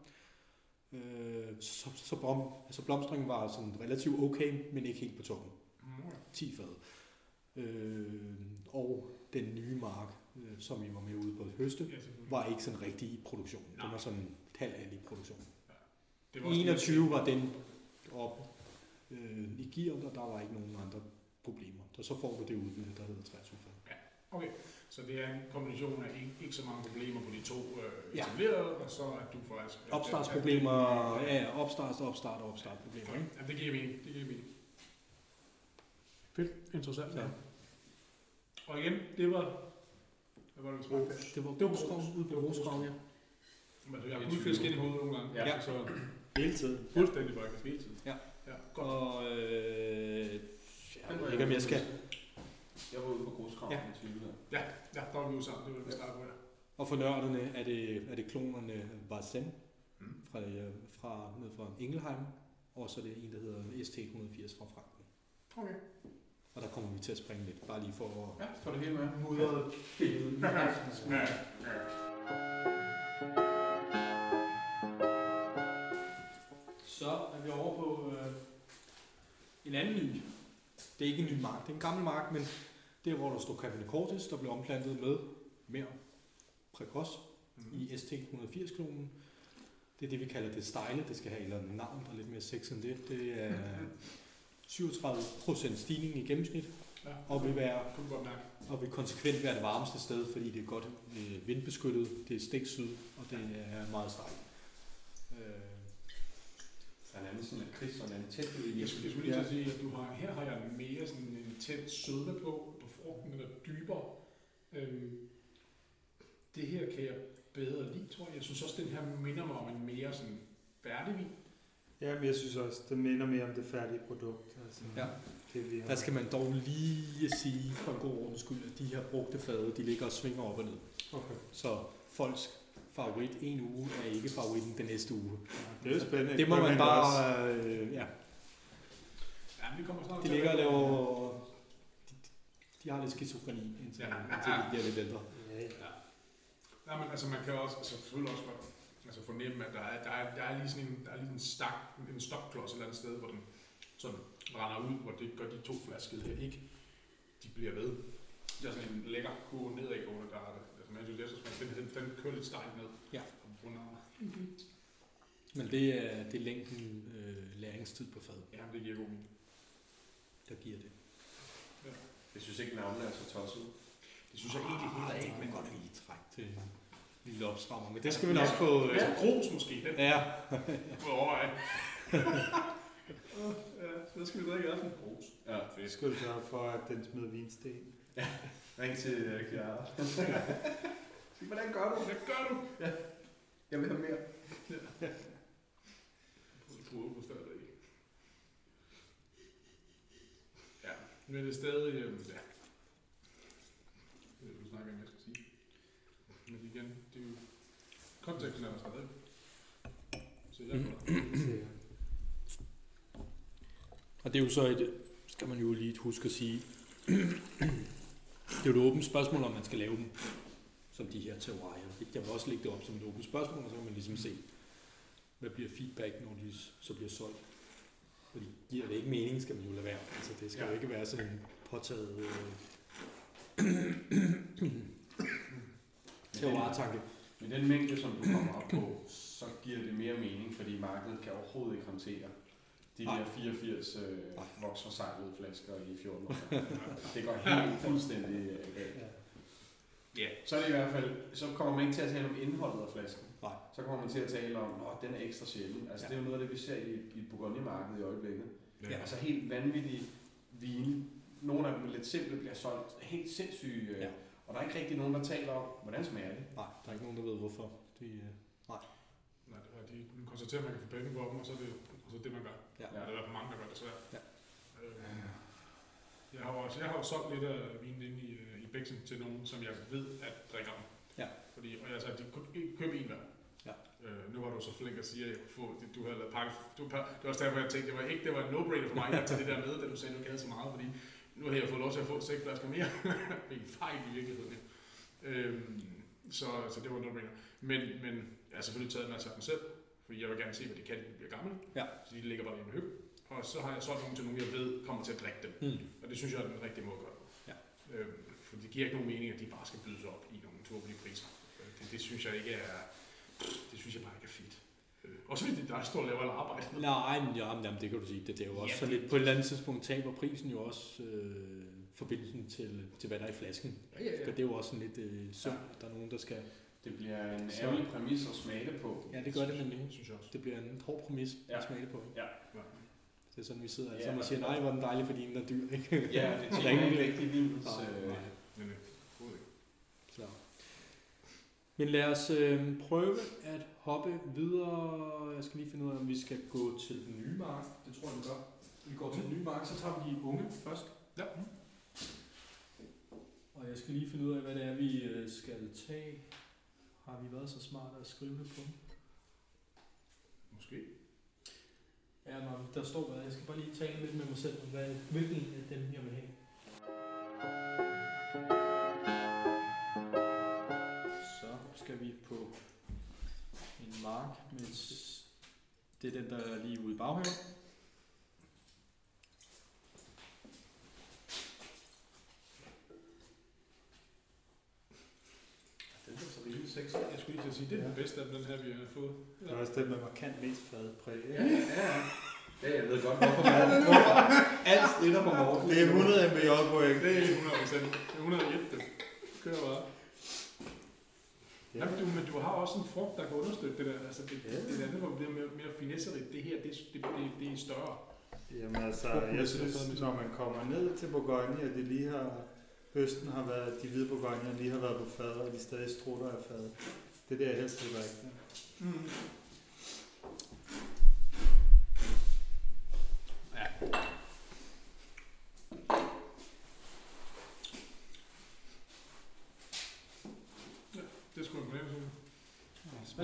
Øh, så, så blom, altså blomstringen var sådan relativt okay, men ikke helt på toppen.
Mm.
10 fad. Øh, og den nye mark, øh, som vi var med ude på at høste,
Ja,
var ikke sådan rigtig i produktion. Den
Nej.
var sådan halv i produktion.
Det var også det,
21 var den op øh, i gear, og der var ikke nogen andre problemer. Og så får du det udbytte, der hedder 23 fad.
Okay, så det er en kombination af ikke, ikke så mange problemer på de to øh,
Ja.
etablerede, og så at du faktisk... at-
Opstartsproblemer,
at- at-
ja, ja, opstart, opstart, opstart problemer, ikke?
Ja, det giver mening. Det giver mening. Fedt. Interessant.
Ja.
Ja. Og igen, det var... Hvad var det, vi smagte?
Det var
Det var
Broskov,
Bros.
ude på Broskov, ja.
Men jeg har guldfisk ind i hovedet nogle gange.
Ja.
Så
Hele tiden.
fuldstændig faktisk hele tiden.
Ja. Og øh, jeg ved ikke, om jeg skal...
Jeg var ude på gruskraven
Ja.
i 20 her.
Ja, ja, der var vi jo sammen. Det var det, vi startede med.
Og for nørderne er det, er det klonerne Barzem
Mm.
fra, øh, fra, ned fra Ingelheim, og så er det en, der hedder ST180 fra Franken.
Okay.
Og der kommer vi til at springe lidt, bare lige for at
Ja, får det hele med.
mudre billedet.
Ja.
Så er vi over på øh, en anden ny. Det er ikke en ny mark, det er en gammel mark, men det er, hvor der står Cabernet Cortis, der blev omplantet med mere Precos
Mm.
i ST180-klonen. Det er det, vi kalder det style. Det skal have et eller andet navn, der er lidt mere sex end det. Det er <laughs> 37% stigning i gennemsnit,
Ja.
og vil være og vil konsekvent være det varmeste sted, fordi det er godt øh, vindbeskyttet, det er stik syd, og det er meget stejlt. Øh,
Der er en anden sådan en kris og en tæt i.
Jeg skulle, jeg skulle lige til at sige, at du har, her har jeg mere sådan en tæt sødme på, på frugten, den er dybere. Øhm, det her kan jeg bedre lide, tror jeg. Jeg synes også, den her minder mig om en mere sådan færdig vin.
Ja, men jeg synes også, det minder mere om det færdige produkt. Altså,
Ja.
det, vi har.
der skal man dog lige sige for en god ordens skyld, at de her brugte fade, de ligger og svinger op og ned.
Okay.
Så folk, favorit en uge er ikke favoritten den næste uge.
Det er jo spændende.
Det må man bare... Øh, ja.
Ja, men vi kommer snart
De ligger og laver... De, de har lidt skizofreni, indtil,
Ja.
indtil de bliver lidt ældre.
Ja, ja.
Nej, men altså man kan også, altså selvfølgelig også godt altså fornemme, at der er, der er, der er lige sådan en, der er lige en stak, en stopklods et eller andet sted, hvor den sådan brænder ud, hvor det gør de to flasker her ikke. De bliver ved. Der er sådan en lækker kurve nedadgående, der er det. Altså man synes, den, den, den kører lidt stejlt ned.
Ja.
Af,
Men det er, det er længden øh, læringstid på fad,
ja, det giver god mening.
der giver det.
Jeg synes ikke, navnene er så tosset.
Det synes jeg egentlig heller ikke, men
godt lige træk til lille opstrammer, men det skal vi nok få... Øh,
Altså grus måske, den
ja,
må overveje. <laughs> ja, så skal vi drikke aften. Grus.
Ja.
Jeg skulle sørge for, at den smider vinsten. <laughs>
Ring til uh, Chiara. <laughs> Sig, hvordan gør du?
Hvad gør du?
Jeg vil have mere.
Bruger på stadig. Ja, men det er stadig, øh, ja. Jeg vil snakke om, jeg skal sige. Men igen, det er jo, konteksten er der stadig. Så jeg
og det er jo så et, skal man jo lige huske at sige, det er jo et åbent spørgsmål, om man skal lave dem, som de her teorier. Jeg vil også lægge det op som et åbent spørgsmål, og så kan man ligesom se, hvad bliver feedback, når de så bliver solgt. Fordi giver det ikke mening, skal man jo lade være. Altså, det skal
ja.
Jo ikke være sådan en påtaget øh, teoritanke.
Med den mængde, som du kommer op på, så giver det mere mening, fordi markedet kan overhovedet ikke håndtere de
Nej.
der 84 øh,
Nej.
voksforsejlede flasker i 14 år. <laughs> det går helt fuldstændig øh, galt.
Ja.
Ja.
Så er det i hvert fald, så kommer man ikke til at tale om indholdet af flasken.
Nej.
Så kommer man til at tale om, at den er ekstra sjælden. Altså
Ja.
det er jo noget af det, vi ser i, i Bourgogne-markedet i øjeblikket.
Ja.
Altså helt vanvittige vine. Nogle af dem lidt simple bliver solgt helt sindssyge. Øh,
Ja.
Og der er ikke rigtig nogen, der taler om, hvordan smager det.
Nej, der er ikke nogen, der ved hvorfor. De, øh,
Nej, det er, de konstaterer, at man kan få penge på dem, og så er det, så er det man gør.
Ja.
Ja. Det er der hvert fald mange, der gør desværre.
Ja.
Øh, jeg har også, jeg har jo solgt lidt af vinen inde i, øh, i Bæksen til nogen, som jeg ved, at drikker dem.
Ja.
Fordi, og jeg sagde, de kunne købe en hver.
Ja.
Øh, nu var du så flink at sige, at jeg kunne få, det, du havde lavet pakke. Du, det var også derfor, jeg tænkte, det var ikke, det var en no-brainer for mig at tage det der med, da du sagde, at du havde så meget, fordi nu har jeg fået lov til at få seks flasker mere. det er en fejl i virkeligheden. Ja. Øhm, så, så det var no brainer. Men, men jeg har selvfølgelig taget en masse af dem selv, fordi jeg vil gerne se, hvad de kan, når de bliver gamle.
Ja.
Så de ligger bare i en høg. Og så har jeg solgt nogle til nogen, jeg ved kommer til at drikke dem.
Mm.
Og det synes jeg er den rigtige måde at gøre det.
Ja.
Øhm, for det giver ikke nogen mening, at de bare skal bydes op i nogle tåbelige priser. Øh, Det, det, synes jeg ikke er, det synes jeg bare ikke er fedt. Øh, også fordi der er stor laver alt arbejde.
Nej, men ja, men jamen, det kan du sige. Det, det er jo også
Ja,
ja, så
det-
lidt, på et eller andet tidspunkt taber prisen jo også øh, forbindelsen til, til, hvad der er i flasken.
Ja, ja,
For det er jo også sådan lidt øh, synd, at der er nogen, der skal...
Det bliver en
Så-
ærgerlig præmis at smage på.
Ja, det gør det nemlig.
Synes jeg også.
Det bliver en hård præmis
Ja.
at smage på.
Ja.
Det er sådan, vi sidder alle
Ja,
sammen og siger, nej, hvor er den dejlig, fordi den er dyr. Ikke?
Ja, det
er
ikke rigtig vinens...
Nej,
Øh,
nej.
Men øh.
Så. Men lad os øh, prøve at hoppe videre. Jeg skal lige finde ud af, om vi skal gå til den nye mark. Det tror jeg, vi gør. Vi går til den nye mark, så tager vi de unge først.
Ja.
Og jeg skal lige finde ud af, hvad det er, vi øh, skal tage. Har vi været så smarte at skrive det på?
Måske.
Ja, men der står hvad. Jeg skal bare lige tale lidt med mig selv om, hvad, hvilken af dem jeg vil have. Så skal vi på en mark med det er den, der er lige ude i baghaven.
Den er så rimelig sexy. At sige, det er den
Ja.
bedste af den her, vi har fået.
Det er også den med markant mest fadpræg.
ja, ja, ja. Ja, jeg ved godt, hvorfor man <laughs> hvorfor alt stiller på Morten.
Det er 100 mb point.
Det er 100 procent. Det er 101. Det kører bare. Ja. Jamen, du, men du har også en frugt, der kan understøtte det der. Altså, det,
Ja.
ja. det andet, hvor det bliver mere, mere finesserigt. Det her, det, er- det, det, det er større.
Jamen altså, jeg synes, når man kommer ned til Bourgogne, og det lige har, høsten har været, de hvide Bourgogne lige har været på fad, og de stadig strutter af fad. Det er det, jeg helst vil det.
Mm. Ja. Ja, det skulle man på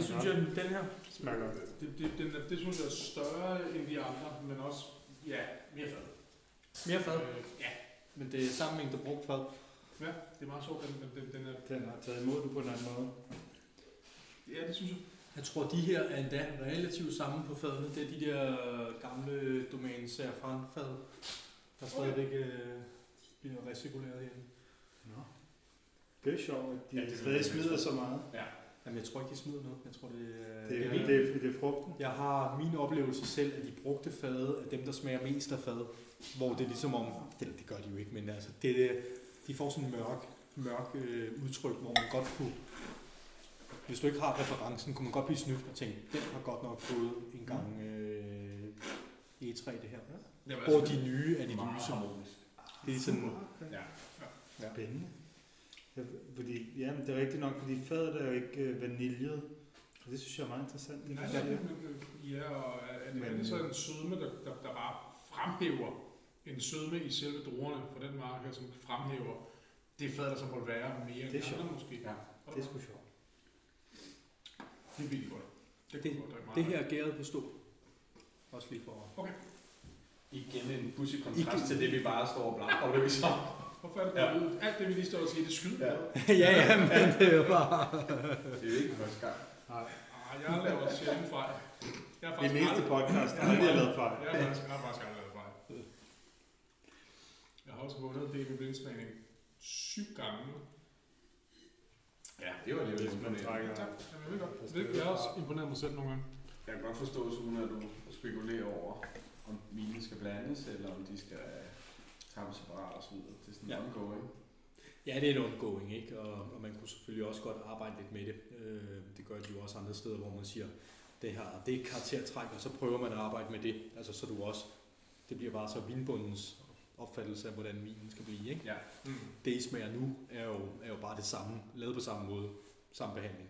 synes jeg, den her.
Smager godt.
Det, det, den, er- det synes jeg er større end de andre, men også, ja, mere fad.
Mere fad.
Øh, ja,
Men det er samme mængde brugt fad.
ja, det er meget sjovt, den, den, den, den er,
Den har taget imod den på en anden måde.
Ja, det synes jeg.
Jeg tror, de her er endda relativt samme på fadene. Det er de der gamle domæne Safran fad, der stadigvæk øh, bliver recirkuleret herinde.
Nå. Det er sjovt, at de
Ja, det
stadig smider så meget.
Ja.
Jamen, jeg tror ikke, de smider noget. Jeg tror, det, er-
Det
det
er, det er, det er frugten.
Jeg har min oplevelse selv, at de brugte fade er dem, der smager mest af fad. Hvor det er ligesom om, det, det gør de jo ikke, men altså, det, det, de får sådan en mørk, mørk øh, udtryk, hvor man godt kunne, hvis du ikke har referencen, kunne man godt blive snydt og tænke, den har godt nok fået en gang øh, E3 det her.
Jamen,
Hvor de nye er de lyse.
harmonisk.
Det er sådan,
Ja.
Ja.
Spændende. Ja, fordi, ja, det er rigtigt nok, fordi fadet er jo ikke øh, vaniljet. Og det synes jeg er meget interessant. Det
Nej,
siger.
men, øh, ja, og er, er, det, er
Men,
det så
øh,
en sødme, der, der, der bare fremhæver en sødme i selve druerne fra den mark her, som fremhæver det fad, der så må være mere
Det er
end andre måske.
Ja.
Det er sgu sjovt.
Det er godt. Det, kunne godt
det
af.
her er gæret på stå. Også lige for.
Igen en pussy kontrast
Igen.
til det, vi bare står og blabber løs om.
Hvorfor er det
Ja.
Alt det, vi lige står og siger, det skyder.
Ja. <laughs>
Ja.
ja, men det er jo bare...
Det er jo ikke første gang.
Nej,
Ah, jeg laver sjældent fejl. Jeg
det er
faktisk
næste podcast, der har vi lavet fejl.
Jeg har faktisk, jeg har faktisk aldrig lavet fejl. Jeg har også vundet det i blindsmagning syv gange nu.
Ja, det var alligevel
man
imponerende.
trækker
Jamen, jeg ved godt. Det, jeg har også imponeret mig selv nogle gange.
Jeg kan godt forstå, Sune, at du spekulerer over, om vinen skal blandes, eller om de skal tappes separat og så videre. Det er sådan
Ja.
ja. ongoing.
Ja, det er en ongoing, ikke? Og, og man kunne selvfølgelig også godt arbejde lidt med det. Øh, det gør de jo også andre steder, hvor man siger, det her, det er karaktertræk, og så prøver man at arbejde med det. Altså, så du også, det bliver bare så vinbundens opfattelse af, hvordan vinen skal blive, ikke?
Ja.
Mm.
Det, I smager nu, er jo, er jo bare det samme, lavet på samme måde, samme behandling.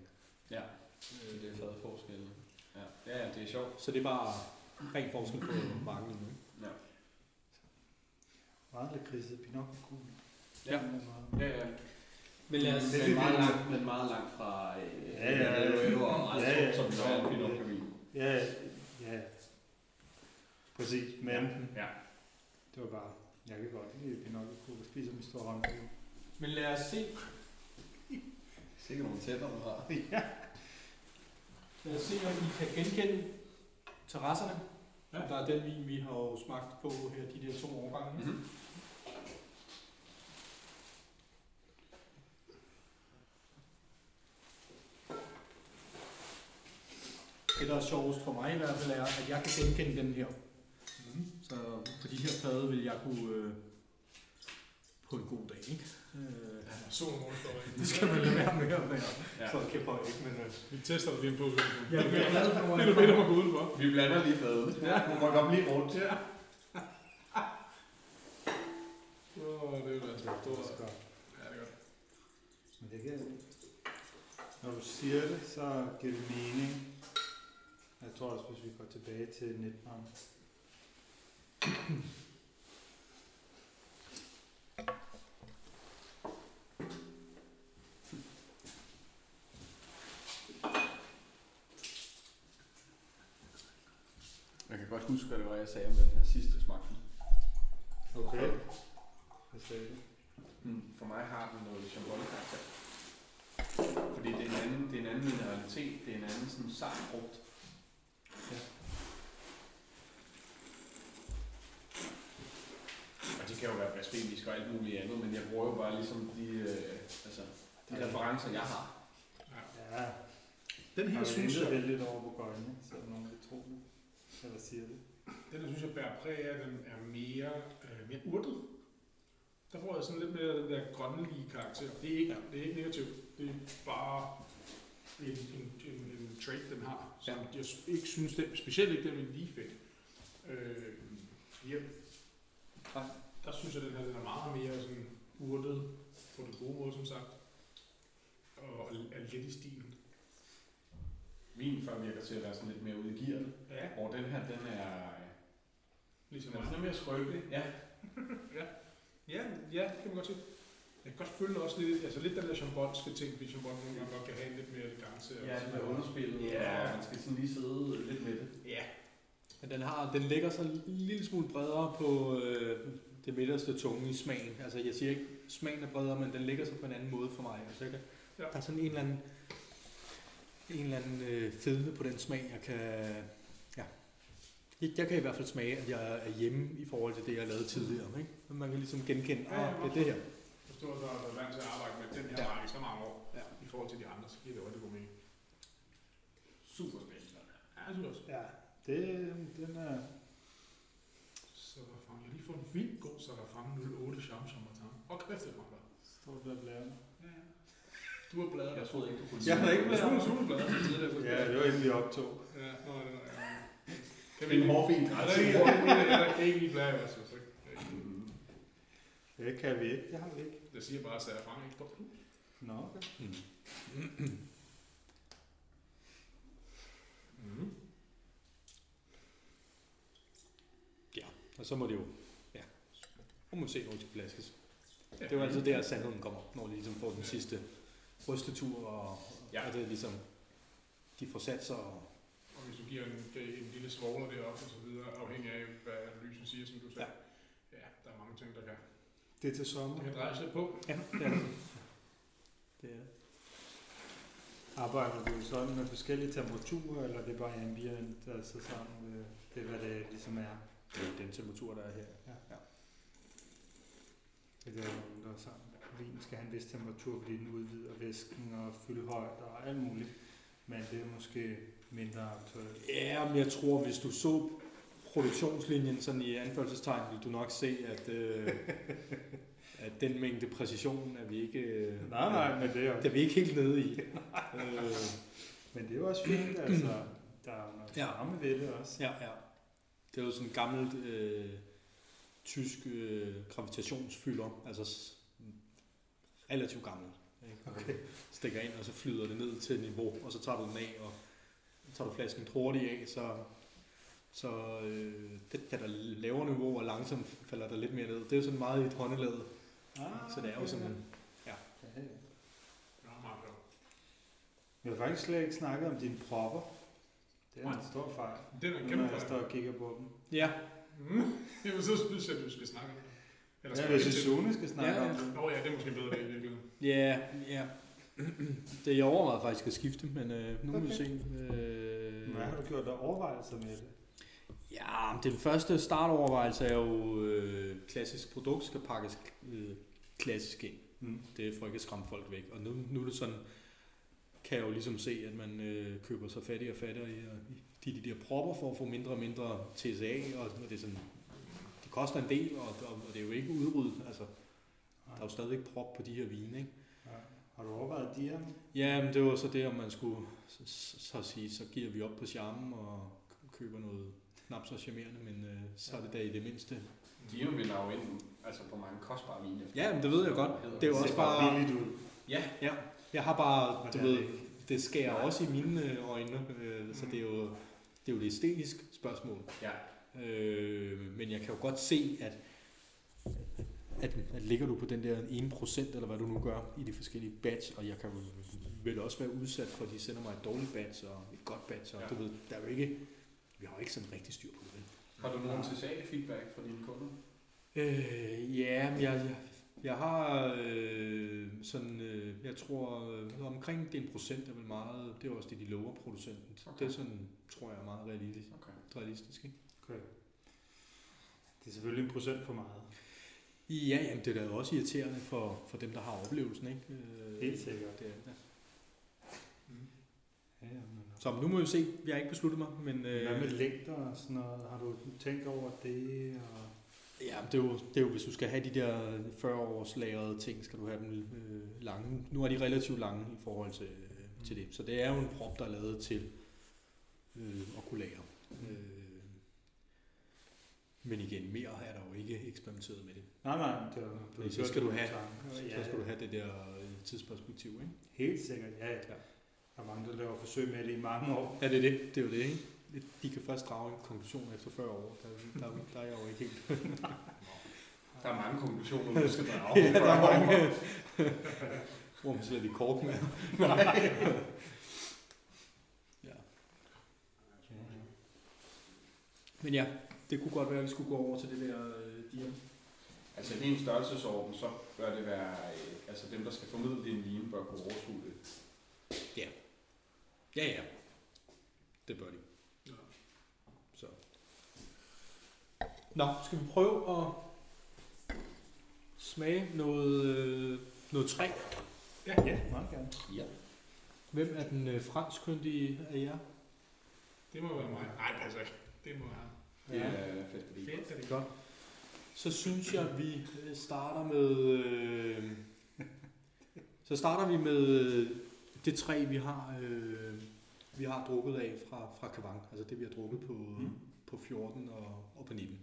Ja, så det er fået forskelle. Ja. ja, ja, det er sjovt.
Så det er bare ren forskel på <clears throat> marken nu, ikke?
Ja.
Meget lakridset pinot cool.
Ja.
Ja, ja.
Men lad os,
Det er
meget langt, men meget langt fra øh,
Ja, ja, ja.
Og
Ja, ja.
Som jo er Camino.
Ja, ja. Præcis, men
Ja.
det var bare, jeg kan godt lide pinot cool. Jeg spiser med stor hånd.
men lad os se,
Sikkert nogle tætter, du har. <laughs>
Ja.
lad os se, om I kan genkende terrasserne.
Ja.
Der er den vin, vi har jo smagt på her, de der to årgange.
Mm-hmm.
Det, der er sjovest for mig i hvert fald, er, at jeg kan genkende den her. På her fade vil jeg kunne øh, på en god dag, ikke? Øh,
Solen rundt står der.
det skal man lade være med at være.
Ja.
Så kan jeg ikke, men... Øh,
Vi tester det lige på.
jeg bliver glad for,
Det er du gå udenfor.
Vi blander lige fadet.
Ja.
Du må godt lige rundt.
Ja. Åh, det er jo
Det er så
stort.
godt.
Ja, det er godt.
Men det kan Når du siger det, så giver det mening. Jeg tror også, hvis vi går tilbage til 19.
Jeg kan godt huske, hvad det var, jeg sagde om den her sidste smagten.
Okay. Hvad sagde du?
Mm. For mig har den noget champagne-karakter. Fordi det er en anden, det er en anden mineralitet, det er en anden sådan sart frugt.
Ja.
Og det kan jo være blasfemisk og alt muligt andet, men jeg bruger jo bare ligesom de, øh, altså, de referencer, jeg har.
Ja,
Den her synes jeg,
jeg... lidt over på gøjne, så er nogen vil tro det. Eller siger det.
den her synes jeg bærer præg af, at den er mere, øh, mere urtet. Der får jeg sådan lidt mere den der grønlige karakter. Det er ikke, det er ikke negativt. Det er bare en, en, en, en trait, den har, som ja. jeg ikke synes, den, specielt ikke den, vi lige fik. Øh, ja. Der synes jeg, at den her den er meget mere sådan urtet, på den gode måde, som sagt. Og er lidt i stilen.
Min før virker til at være sådan lidt mere ude i gear.
Ja,
Og den her, den er,
ligesom
den er sådan mere skrøbelig. <laughs> Ja.
Ja, ja, det kan man godt se. Jeg kan godt føle også lidt, altså lidt den der chambonske ting, fordi chambon nogle gange godt kan have en lidt mere elegance. og
Ja, det er underspillet,
Ja.
og man skal sådan lige sidde lidt med det.
Ja,
Men den, har, den ligger så en lille smule bredere på øh, det midterste tunge i smagen. Altså jeg siger ikke, smagen er bredere, men den ligger så på en anden måde for mig. Altså, jeg kan,
Ja.
Der er sådan en eller anden, en eller anden øh, fedme på den smag, jeg kan... Ja. Jeg, jeg kan i hvert fald smage, at jeg er hjemme i forhold til det, jeg lavede tidligere. Ikke? Men man kan ligesom genkende,
Ja, ja,
ah, det er det her.
hvis du har så været vant til at arbejde med den her
Ja.
i så mange år,
Ja.
i forhold til de andre, så giver det rigtig god mening.
Super spændende.
Ja, jeg synes også.
Ja, det, den er...
Sarafang. Jeg har lige fået en vildt god Sarafang 08 Cham Chambertin. Og kræfte det godt.
Står der blære.
Ja, ja. Du har bladret.
Jeg troede ikke, du kunne
Jeg har ikke
bladret. Du har bladret tidligere.
Ja, det var inden vi optog.
Ja, nå, det er ja. Kan
Det er en hårfin
Er
grænse.
der ikke er der ikke i blære, altså? Så.
Det kan vi ikke, det har vi ikke.
jeg siger bare, at Sarafang ikke står på.
Nå, okay.
Mm.
Mm.
Og så må det jo, ja, så må vi se, når de flaskes.
Ja.
Det er jo altid der, sandheden kommer, når de ligesom får den sidste rystetur, og,
Ja.
og det er ligesom, de får sat sig, og
Og hvis du giver en, en lille svogler deroppe og så videre, afhængig af, hvad analysen siger, som du sagde. Ja, der er mange ting, der kan,
Det er til sommer.
der kan drejes lidt på.
ja, det er det. Det er det.
Arbejder du sådan med forskellige temperaturer, eller er det bare ambient, der er så sammen med det, hvad det ligesom er?
Det er den temperatur, der er her.
Ja.
Ja.
Det er der nogen, der er sammen. Vin skal have en vis temperatur, fordi den udvider væsken og fyldhøjde og alt muligt. Men det er måske mindre aktuelt.
Ja, men jeg tror, hvis du så produktionslinjen sådan i anførselstegn, vil du nok se, at, øh, <laughs> at den mængde præcision er vi ikke, øh,
Nej, nej, men det er,
det er vi ikke helt nede i. <laughs> øh,
men det er jo også fint, altså. Der er noget
Ja.
ved det også.
ja, ja. Det er jo sådan en gammelt øh, tysk øh, gravitationsfylder, altså relativt gammel. Ikke?
Okay.
Stikker ind, og så flyder det ned til niveau, og så tager du den af, og så tager du flasken hurtigt af, så, så øh, det, da der lavere niveau og langsomt falder der lidt mere ned. Det er jo sådan meget i et håndelaget,
Ah,
så det er jo sådan,
Ja, ja. Vi har faktisk slet ikke snakket om dine propper. Det er en stor fejl.
Den er en kæmpe
når jeg står og kigger på dem.
ja,
Mm. <laughs> Jamen, så synes jeg, du skal snakke om det. Eller
Ja,
skal
hvis Sune skal snakke
Ja, ja.
om det.
Nå ja, det er måske bedre det i virkeligheden.
ja, ja. Det jeg overvejede faktisk at skifte, men øh, nu må vi
Okay.
se. Øh,
Hvad har du gjort der overvejelser med det?
Ja, den første startovervejelse er jo, øh, klassisk produkt skal pakkes øh, klassisk ind.
Mm.
Det er for ikke at skræmme folk væk. Og nu, nu er det sådan, kan jeg jo ligesom se, at man øh, køber sig fattigere og fattigere i, i de, de der propper for at få mindre og mindre TSA, og det er sådan, det koster en del, og, og, og det er jo ikke udryddet. Altså, der er jo stadigvæk prop på de her vine, ikke?
Ja. Har du overvejet Diam?
Ja, men det var så det, om man skulle så, så, så sige, så giver vi op på charmen og køber noget knap så charmerende, men øh, så er det da i det mindste.
De vinder jo ind altså på mange kostbare vine.
Ja, men det ved jeg godt. Det er jo også bare...
billigt ud.
Ja,
Ja, jeg har bare, du
det
ved,
det
skærer også i mine øh, øjne, øh, så det er jo det er jo et æstetisk spørgsmål.
ja.
Øh, men jeg kan jo godt se, at, at, at ligger du på den der 1%, eller hvad du nu gør, i de forskellige batch, og jeg kan jo vel også være udsat for, at de sender mig et dårligt batch og et godt batch, og
Ja.
du ved, der er jo ikke, vi har jo ikke sådan rigtig styr på det.
Har du nogen sag feedback fra dine kunder?
Øh, ja, men jeg, jeg, jeg har øh, sådan, øh, jeg tror øh, omkring det en procent er vel meget, det er også det, de lover producenten.
Okay.
Det er sådan, tror jeg er meget realistisk.
Okay.
realistisk ikke?
Okay. Det er selvfølgelig en procent for meget.
Ja, jamen, det er da også irriterende for, for dem, der har oplevelsen, ikke? Øh,
Helt sikkert.
Det er, ja.
Mm.
Ja, men,
Så nu må vi se. Jeg har ikke besluttet mig, men... Øh,
Hvad med længder og sådan noget? Har du tænkt over det? Og...
Ja, det er, jo, det er jo, hvis du skal have de der 40 års lagrede ting, skal du have dem øh, lange. Nu er de relativt lange i forhold til, øh, til det. Så det er jo en prop, der er lavet til øh, at kunne lagre. Øh, men igen, mere er der jo ikke eksperimenteret med det.
Nej, nej, det var,
Fordi så skal du have-. Så,
Ja,
så skal du have det der øh, tidsperspektiv, ikke?
Helt sikkert, ja. ja. Der er mange, der laver forsøg med det i mange år.
Ja, det er det. Det er jo det, ikke? De kan først drage en konklusion efter 40 år. Der, der, der er jeg jo ikke helt. <laughs>
Der er mange konklusioner, du skal drage. <laughs>
ja, der er mange. Hvor man slet i kort med. <laughs> ja. Men ja, det kunne godt være, at vi skulle gå over til det der øh, diam.
Altså i en størrelsesorden, så bør det være, øh, altså dem, der skal formidle din line, bør kunne overskue det.
Ja, ja. Det bør de.
Ja.
Så. Nå, skal vi prøve at smage noget, øh, noget træ?
Ja, ja, meget gerne.
Ja.
Hvem er den øh, franskkyndige af jer?
Det må være mig. Nej, det passer ikke. Det må være
Det er fedt, fordi
fedt. Er det
Godt. Så synes jeg, vi øh, starter med... Øh, <laughs> så starter vi med øh, det træ, vi har, øh, vi har drukket af fra, fra Kavang. Altså det, vi har drukket på, mm. på 14 og, og på 19.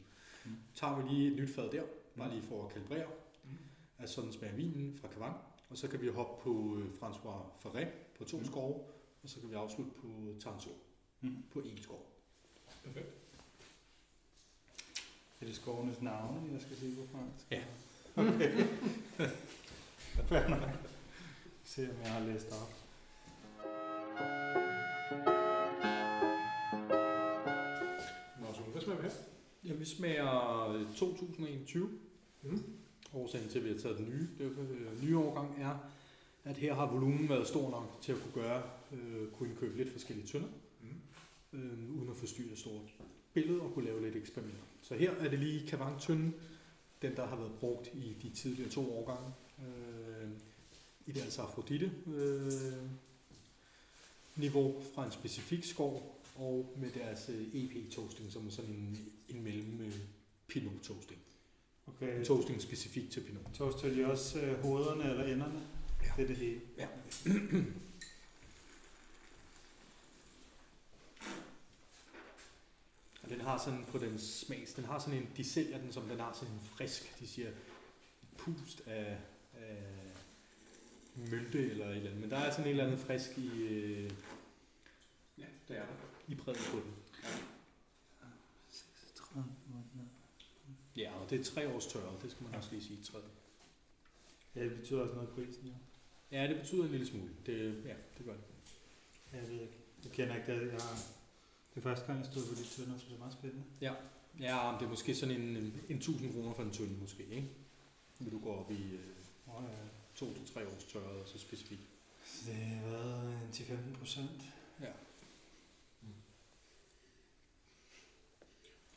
Tager vi lige et nyt fad der, bare
Mm.
lige for at kalibrere.
Mm.
at sådan smager vinen fra Kavang. Og så kan vi hoppe på øh, François Ferré på to
Mm.
skove, og så kan vi afslutte på Tanso
Mm.
på en skov.
Perfekt.
Er det skovenes navne, jeg skal sige på fransk?
Ja.
Okay. <laughs> Fair nok. Se om jeg har læst op.
Nå,
Ja, vi smager øh, 2021.
Mm.
Årsagen til, at vi har taget den nye, det øh, nye årgang er, at her har volumen været stor nok til at kunne gøre, øh, kunne indkøbe lidt forskellige tønder,
Mm.
øh, uden at forstyrre et stort billede og kunne lave lidt eksperimenter. Så her er det lige Kavang Tønden, den der har været brugt i de tidligere to årgange. Øh, I deres Afrodite øh, niveau fra en specifik skov, og med deres øh, EP-toasting, som er sådan en, en mellem øh, Pinot-toasting.
Okay.
En toasting specifik til Pinot.
Toaster de også øh, hovederne eller enderne?
Ja.
Det er det hele.
Ja. Og den har sådan på den smags, den har sådan en, de sælger den som den har sådan en frisk, de siger et pust af, af mynte eller et eller andet. Men der er sådan et eller andet frisk i, øh,
Ja, det er der.
I bredden på den.
36 måneder.
Ja, og det er tre års tørret, det skal man også lige sige. Træet.
Ja, det betyder også noget prisen, ja.
Ja, det betyder en lille smule. Det, ja, det gør det.
Jeg ved ikke. Jeg kender ikke det. Jeg det er første gang, jeg stod på de tønder, så det er meget spændende.
Ja, det er måske sådan en, en, en 1000 kroner for en tynde måske, ikke? Vil du gå op i øh,
Oh, ja.
to til tre års tørret, og så specifikt.
Det har været en 10-15 procent.
Ja.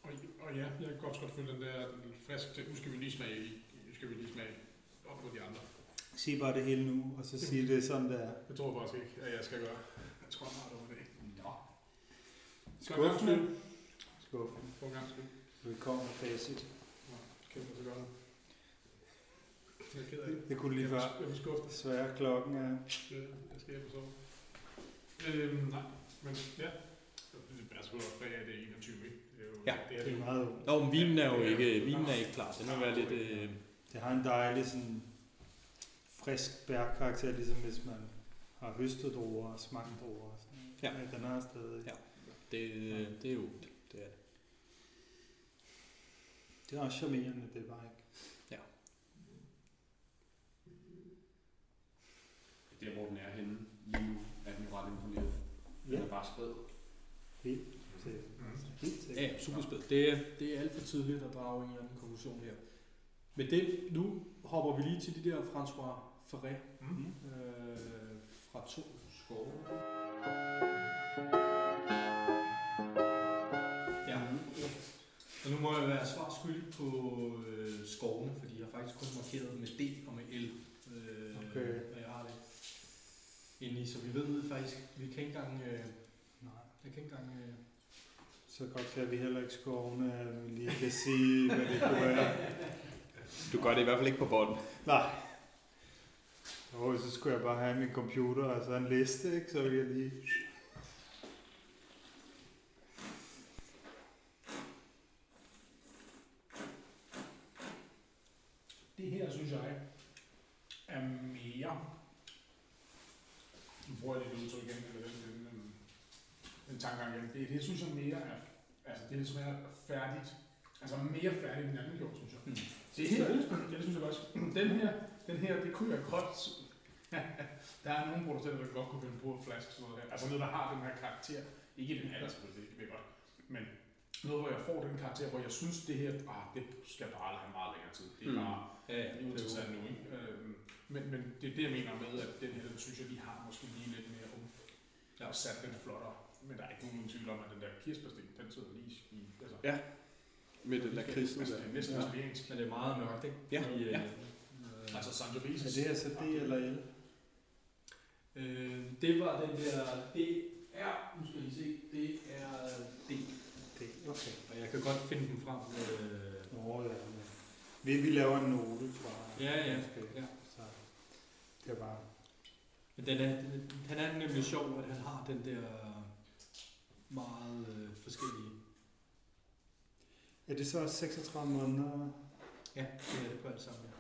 Og, og ja, jeg kan godt godt følge den der frisk til. Nu skal vi lige smage i. Nu skal vi lige smage op på de andre.
Sig bare det hele nu, og så sig det sådan, der.
Det tror jeg faktisk ikke, at jeg skal gøre. Jeg tror, jeg har det over det.
Nå.
Skuffende. Skuffende.
For en gang skyld.
Vi kommer med facit.
Nå, kæmpe så godt. Jeg er det.
Det kunne lige
Jeg
før.
er- Jeg er skuffet.
Desværre klokken er...
Ja, Jeg skal hjem og sove. Øhm, nej, men ja. Det bærer selvfølgelig også bag, at det er 21, ikke? Det
Ja.
det er
Det
det
er
jo.
meget
Nå, men vinen er jo ikke, vinen er ikke klar. Den vil være lidt... Øh,
Det har en dejlig sådan frisk bærkarakter, ligesom hvis man har høstet druer og smagt druer. og Sådan.
Ja.
Men Den er stadig.
Ja. det, øh, det er jo det er det.
Det er også charmerende, det er bare ikke.
Der, hvor den er henne lige nu, er den ret imponeret. Den er bare spæd.
Helt til.
Mhm.
Helt til.
Ja, ja, super spæd. Det er, det er alt for tidligt at drage en eller anden konklusion her. Men det, nu hopper vi lige til de der François Ferré
Mm.
øh, fra to skove. Ja. Og nu må jeg være svar skyldig på øh, skovene, fordi jeg har faktisk kun markeret med D og med L. Øh,
Okay.
Og jeg har det inde i, så vi ved faktisk, vi kan ikke engang, øh,
Nej.
jeg kan ikke engang øh,
Så godt kan vi heller ikke skovene, at vi lige kan sige, hvad det kunne være.
Du gør det i hvert fald ikke på bånd.
Nej. Jo, så skulle jeg bare have min computer og så en liste, ikke? Så jeg lige...
Det her, synes jeg, er mere... Nu bruger jeg lidt udtryk igen, eller den, den, den, den tankegang igen. Det, det mere er... Det færdigt. Altså mere færdigt end den anden gjorde, synes jeg.
Mm.
Det er helt ja, det synes jeg også. Den her, den her, det kunne jeg godt... <laughs> der er nogle producenter, der godt kunne finde på at flaske sådan noget her. Altså noget, der har den her karakter. Ikke den alder selvfølgelig, det ved godt. Men noget, hvor jeg får den karakter, hvor jeg synes, det her, ah, det skal bare have meget længere tid. Det er
Mm.
bare
Ja, ja,
det er uinteressant nu, ikke? Øhm, men, men det er det, jeg mener med, at den her, den synes jeg, de har måske lige lidt mere umf.
Ja.
Og sat lidt flottere. Men der er ikke nogen tvivl om, at den der kirsebærsten, den sidder lige i... Altså,
Ja, Med det lakrids.
Altså, det er næsten
Ja.
italiensk.
Men det er meget mørkt, ikke?
Ja,
Fordi,
ja.
Øh,
Altså Sangiovese.
Er det her så D eller L?
øh, det var den der, det er, nu skal I se, det er D.
D, okay.
Og jeg kan godt finde den frem. Øh,
Nå, ja. men Vi, vi laver en note, jeg.
Ja, ja,
Måske.
ja.
Så det er bare...
men den er, den, han er nemlig sjov, at han har den der meget øh, forskellige.
Er det så også 36 måneder?
Ja, det er det på alt sammen. Ja.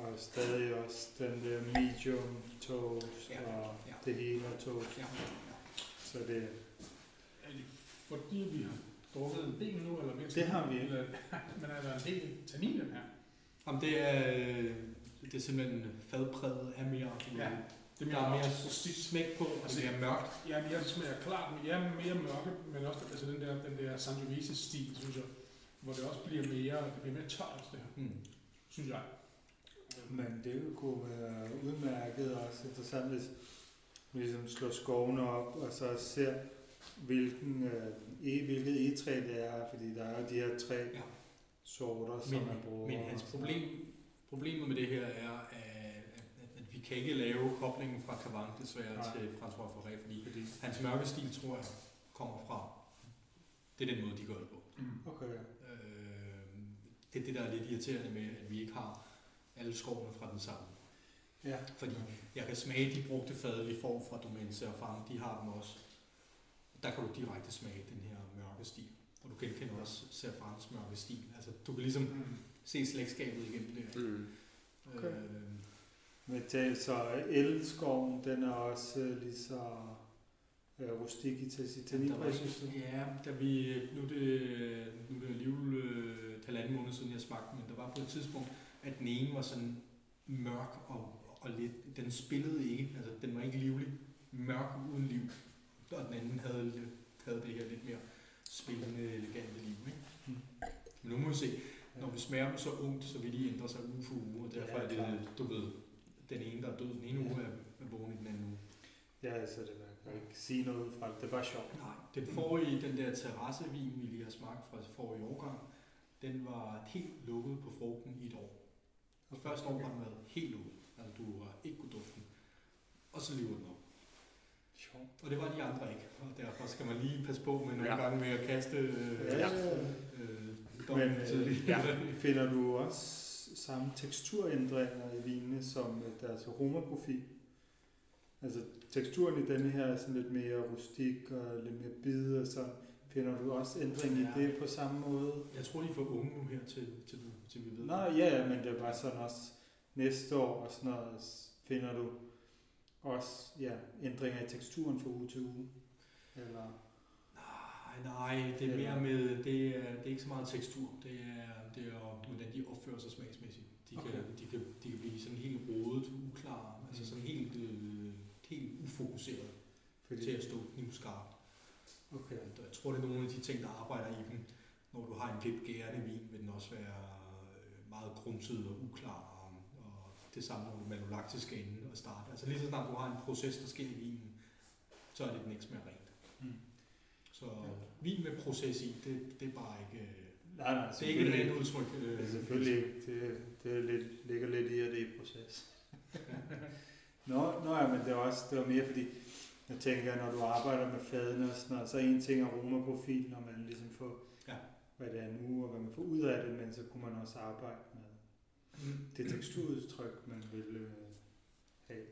Og stadig også den der medium toast
Ja,
og
ja.
det hele er toast.
Ja.
Så det,
Er det fordi vi har drukket en del nu, eller
det har vi.
Eller, <laughs> men er der en del tannin her?
Jamen, det er, øh, det er simpelthen fadpræget af mere.
Ja, Det
der er mere smæk på, og det er mørkt.
Ja, jeg smager klart, men jeg er mere mørke, men også altså den der, den der Sangiovese-stil, synes jeg. Hvor det også bliver mere, det bliver mere tørt, det her,
Mm.
synes jeg.
Men det kunne være udmærket og også interessant, hvis vi ligesom slår skovene op og så ser, hvilken, øh, e, hvilket egetræ det er, fordi der er jo de her tre
Ja.
sorter, som
Men,
man bruger.
men hans problem, problemet med det her er, at, vi kan ikke lave koblingen fra Cavant desværre
Nej.
til François Forêt, fordi
Fordi,
hans mørke stil, tror jeg, kommer fra. Det er den måde, de gør det på.
Mm.
okay,
Øh, det er det, der er lidt irriterende med, at vi ikke har alle skovene fra den samme.
ja.
Fordi jeg kan smage de brugte fade, vi får fra Domense og Farm, de har dem også. Der kan du direkte smage den her mørke stil. Og du genkender også Serfans mørke stil. Altså, du kan ligesom
Mm.
se slægtskabet igennem det.
Mm.
Okay.
Øh,
Men det, så elskoven, den er også øh, lige så øh, rustik i tanninpræcis.
ja, da vi, nu er det, nu er det alligevel øh, halvanden måned siden, jeg smagte, men der var på et tidspunkt, at den ene var sådan mørk og, og lidt, den spillede ikke, altså den var ikke livlig, mørk uden liv, og den anden havde, havde det her lidt mere spillende, elegante liv. Ikke?
Mm.
Men nu må vi se, når vi smager dem så ungt, så vil de ændre sig uge for uge, og derfor
Ja,
er det, du ved, den ene, der er død den ene uge, er, er vågen i den anden uge.
Ja, altså det jeg kan ikke sige noget ud fra det. Det er bare sjovt.
Nej, den forrige, den der terrassevin, vi lige har smagt fra forrige årgang, den var helt lukket på frugten i et år. Og første år har den været helt lukket. Altså du har ikke kunne dufte den. Og så lever den op.
Sjovt.
Og det var de andre ikke. Og derfor skal man lige passe på med nogle
Ja.
gange med at kaste øh,
Ja.
øh,
Men
dommen
øh, ja, finder du også samme teksturændringer i vinene som øh, deres aromaprofil? Altså teksturen i denne her er sådan lidt mere rustik og lidt mere bid og sådan. Finder du også ændring i
Ja.
det på samme måde?
Jeg tror, de for unge nu her, til, til, til vi ved.
Nå ja, men det er bare sådan også næste år og sådan noget, finder du også ja, ændringer i teksturen fra uge til uge? Eller,
Nej, nej, det er mere med, det er, det er ikke så meget tekstur, det er, det er hvordan de opfører sig smagsmæssigt. De kan,
Okay.
de kan, de kan blive sådan helt rodet, uklare, altså sådan helt, øh, helt ufokuseret
fordi,
til at stå knivskarpt.
okay.
Og Jeg tror, det er nogle af de ting, der arbejder i dem. Når du har en lidt gærende vin, vil den også være øh, meget grumset og uklar. Og, og det samme, når du malolaktisk skal inde og starte. Altså lige så snart du har en proces, der sker i vinen, så er det den ikke smager rent.
Mm.
Så vin med proces i, det, det er bare ikke...
Nej, nej,
Det er ikke et rent udtryk. øh,
Det er selvfølgelig ikke. Det, det er lidt, ligger lidt i, at det er proces. <laughs> nå, nå ja, men det er også det var mere fordi, jeg tænker, når du arbejder med fadene og sådan noget, så er en ting aromaprofil, når man ligesom får,
Ja.
hvad det er nu, og hvad man får ud af det, men så kunne man også arbejde med det teksturudtryk, man vil øh, have.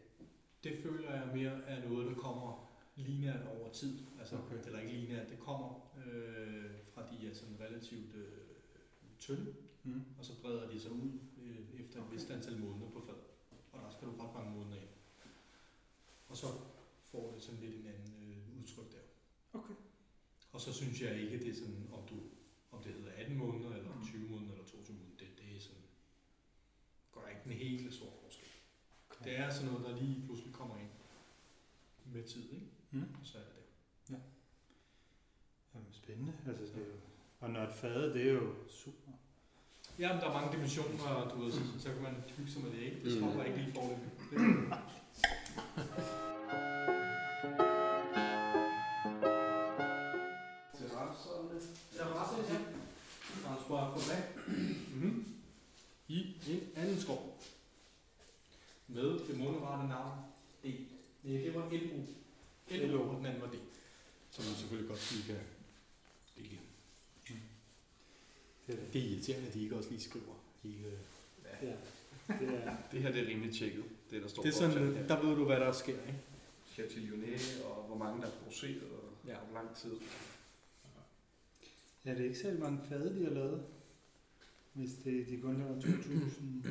Det føler jeg mere er noget, der kommer lineært over tid. Altså,
Okay.
eller ikke lineært, det kommer øh, fra de er sådan relativt øh, tynde,
mm.
og så breder de sig ud øh, efter
okay.
et vist antal måneder på fad. Og der skal du ret mange måneder ind. Og så får det sådan lidt en anden øh, udtryk der.
Okay.
Og så synes jeg ikke, det er sådan, om, du, om det hedder 18 måneder, eller
mm.
20 måneder, eller 22 måneder, det, det er sådan, gør ikke en helt stor forskel. Okay. Det er sådan noget, der lige pludselig kommer ind med tid, ikke?
Mm.
Og så er det der.
Ja spændende. Altså, det er jo, og når et fade, det er jo super.
Ja, men der er mange dimensioner, og du ved, så, så kan man hygge sig med det, ikke? Det
Mm.
stopper ikke lige for det. I en anden skov. Med det månerette navn D. Det var. LO, og den anden var D. Som man selvfølgelig godt lige kan
Det er det.
Det er irriterende, at de ikke også lige skriver hele...
Ja. Det er,
Det her det er rimelig tjekket, det der står
Det er sådan,
her.
der ved du, hvad der sker, ikke?
Chatillionet, og hvor mange der er produceret, og
Ja.
ja. hvor lang tid.
ja, det er ikke særlig mange fade, de har lavet. Hvis det, de kun laver 2000.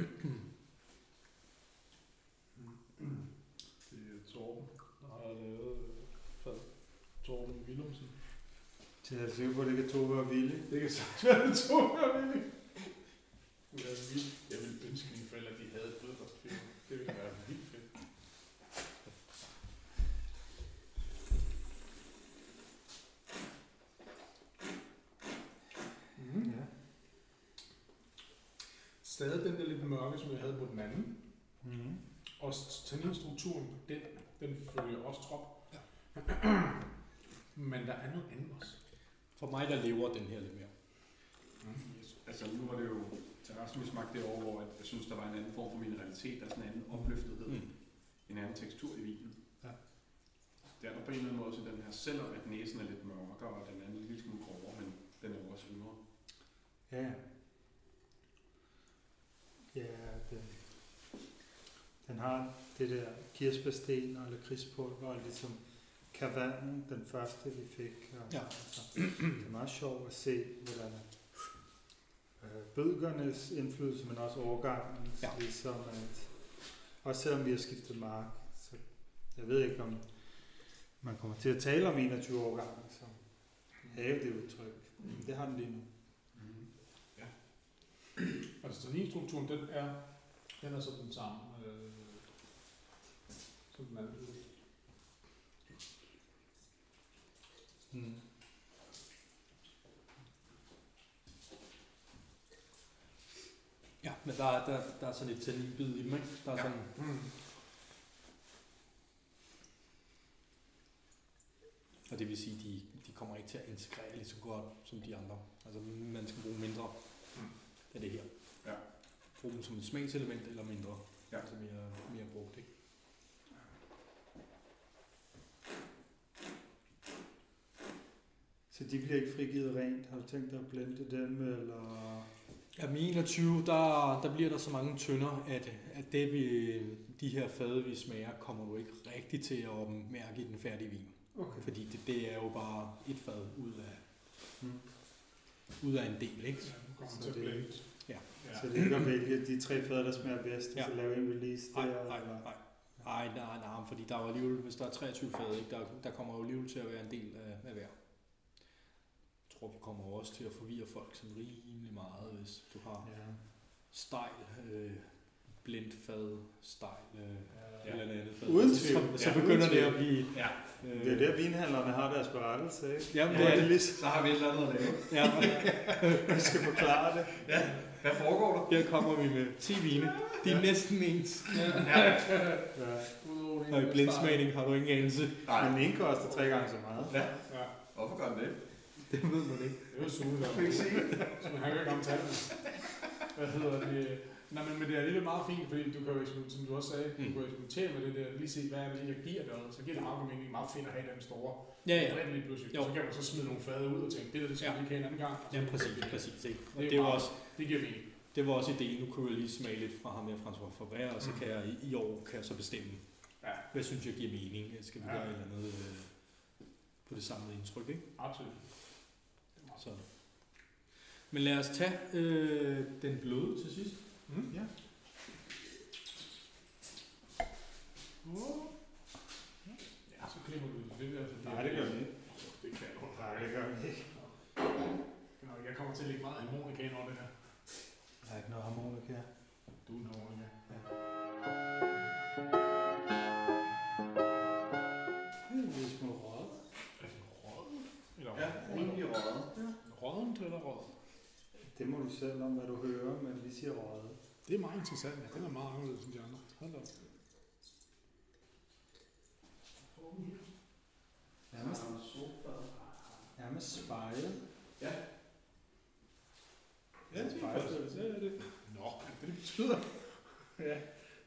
Det er Torben, der har lavet øh, fad. Torben Willumsen.
Så jeg er sikker på, at det kan to være vilde.
Det kan sagtens være det to her, Willy. Det er vildt. Jeg ville ønske mine forældre, at de havde et blødkostfilm. Det ville være vildt fedt. Mm.
Ja.
Stadig den der lidt mørke, som jeg havde på den anden.
Mm.
Og tanninstrukturen på den, den følger også trop.
Ja. <clears throat>
Men der er noget andet også.
For mig, der lever den her lidt mere.
Altså nu var det jo terrassen, vi smagte det over, hvor jeg synes, der var en anden form for mineralitet, der er sådan en anden opløftethed,
Mm.
mm. en anden tekstur i vinen.
Ja.
Det er der på en eller anden måde også i den her, selvom at næsen er lidt mørkere, og den er en lille smule grovere, men den er jo også yngre.
Ja, ja. Den, den har det der kirsebærsten og lakridspulver, og ligesom kavanen, den første vi fik. Og,
Ja.
altså, det er meget sjovt at se, hvordan øh, bødgernes indflydelse, men også overgangen,
Ja.
ja. ligesom at, også selvom vi har skiftet mark, så jeg ved ikke, om man kommer til at tale om 21 årgange, som have det udtryk. Men Det har den lige nu.
Mm.
Altså tanninstrukturen, den er, den er så den samme, øh, som den
Mm.
Ja, men der, er- der, der er sådan et tanninbid i dem, ikke? Der er
Ja.
sådan,
Mm.
og det vil sige, de, de kommer ikke til at integrere lige så godt som de andre. Altså, man skal bruge mindre
Mm.
af det her.
Ja.
Brug dem som et smagselement eller mindre.
Ja.
Altså mere, mere brugt, ikke?
Så de bliver ikke frigivet rent? Har du tænkt dig at blende dem, eller?
Ja, i 21, der, der bliver der så mange tønder, at, at det vi, de her fade, vi smager, kommer du ikke rigtig til at mærke i den færdige vin.
Okay.
Fordi det, det er jo bare et fad ud af,
Mm.
ud af en del, ikke?
Ja, kommer
Så
til
det-.
Ja.
ja.
Så det er ikke at vælge de tre fade, der smager bedst,
Ja.
og så lave en release der?
Nej, nej, nej. Nej, nej, nej, fordi der er jo alligevel, hvis der er 23 fad, ikke, der, der kommer jo alligevel til at være en del af, af hver. Jeg tror, vi kommer også til at forvirre folk sådan rimelig meget, hvis du har
Ja.
stejl, øh, blindt fad, stejl, øh,
Ja.
eller andet fad.
Uden
så,
tvivl.
så, så
Ja,
begynder det at blive...
Ja.
Øh,
Det er der, vinhandlerne har deres berettelse, ikke?
Jamen,
Ja,
det er
det ligesom,
Så har vi et eller andet at lave.
Ja, <laughs>
vi skal forklare det.
Hvad foregår der?
her kommer vi med 10 vine. De er næsten ens.
Ja.
Ja.
Og i blindsmagning har du ingen anelse.
Nej.
Men den ene koster tre gange så meget.
Ja.
Ja,
Hvorfor gør den det? <laughs>
Det ved man ikke.
det er jo suge, der. Så man har jo ikke om tallene. Hvad hedder det? Nej, men, men det er alligevel meget fint, fordi du kan jo, som du også sagde, mm. Du kan eksperimentere med det der, lige se, hvad er det, der giver noget. Så giver det meget mening, meget fedt at have den store.
Ja, ja.
bredde lige pludselig.
Jo.
Så kan man så smide nogle fade ud og tænke, det der, det skal
Ja.
vi ikke have en anden gang.
Ja, præcis, præcis. Ikke? Og
Det er
det, var
meget-
også,
Det giver mening.
det var også ideen. Nu kunne jeg lige smage lidt fra ham her, François Favré, og så
Mm.
kan jeg i, i år kan jeg så bestemme,
Ja,
hvad synes jeg giver mening. Skal vi
Ja.
gøre et eller andet øh, på det samlede indtryk, ikke?
absolut.
Så. Men lad os tage øh, den bløde til sidst.
Mm.
Ja.
Ja, så klipper du det der. så
Nej, det gør vi ikke.
Det kan du.
Nej, det gør vi ikke.
Jeg kommer til at lægge meget harmonika ind over det her.
Der er ikke noget harmonika.
Du er en harmonika.
Ja. Det må du selv om, hvad du hører, men vi siger røget.
Det er meget interessant. Ja. Den er meget anderledes end de andre. Hold da op.
Nærmest, nærmest spejlet.
Ja.
Ja, det er faktisk det. er det. Nå, det betyder. ja.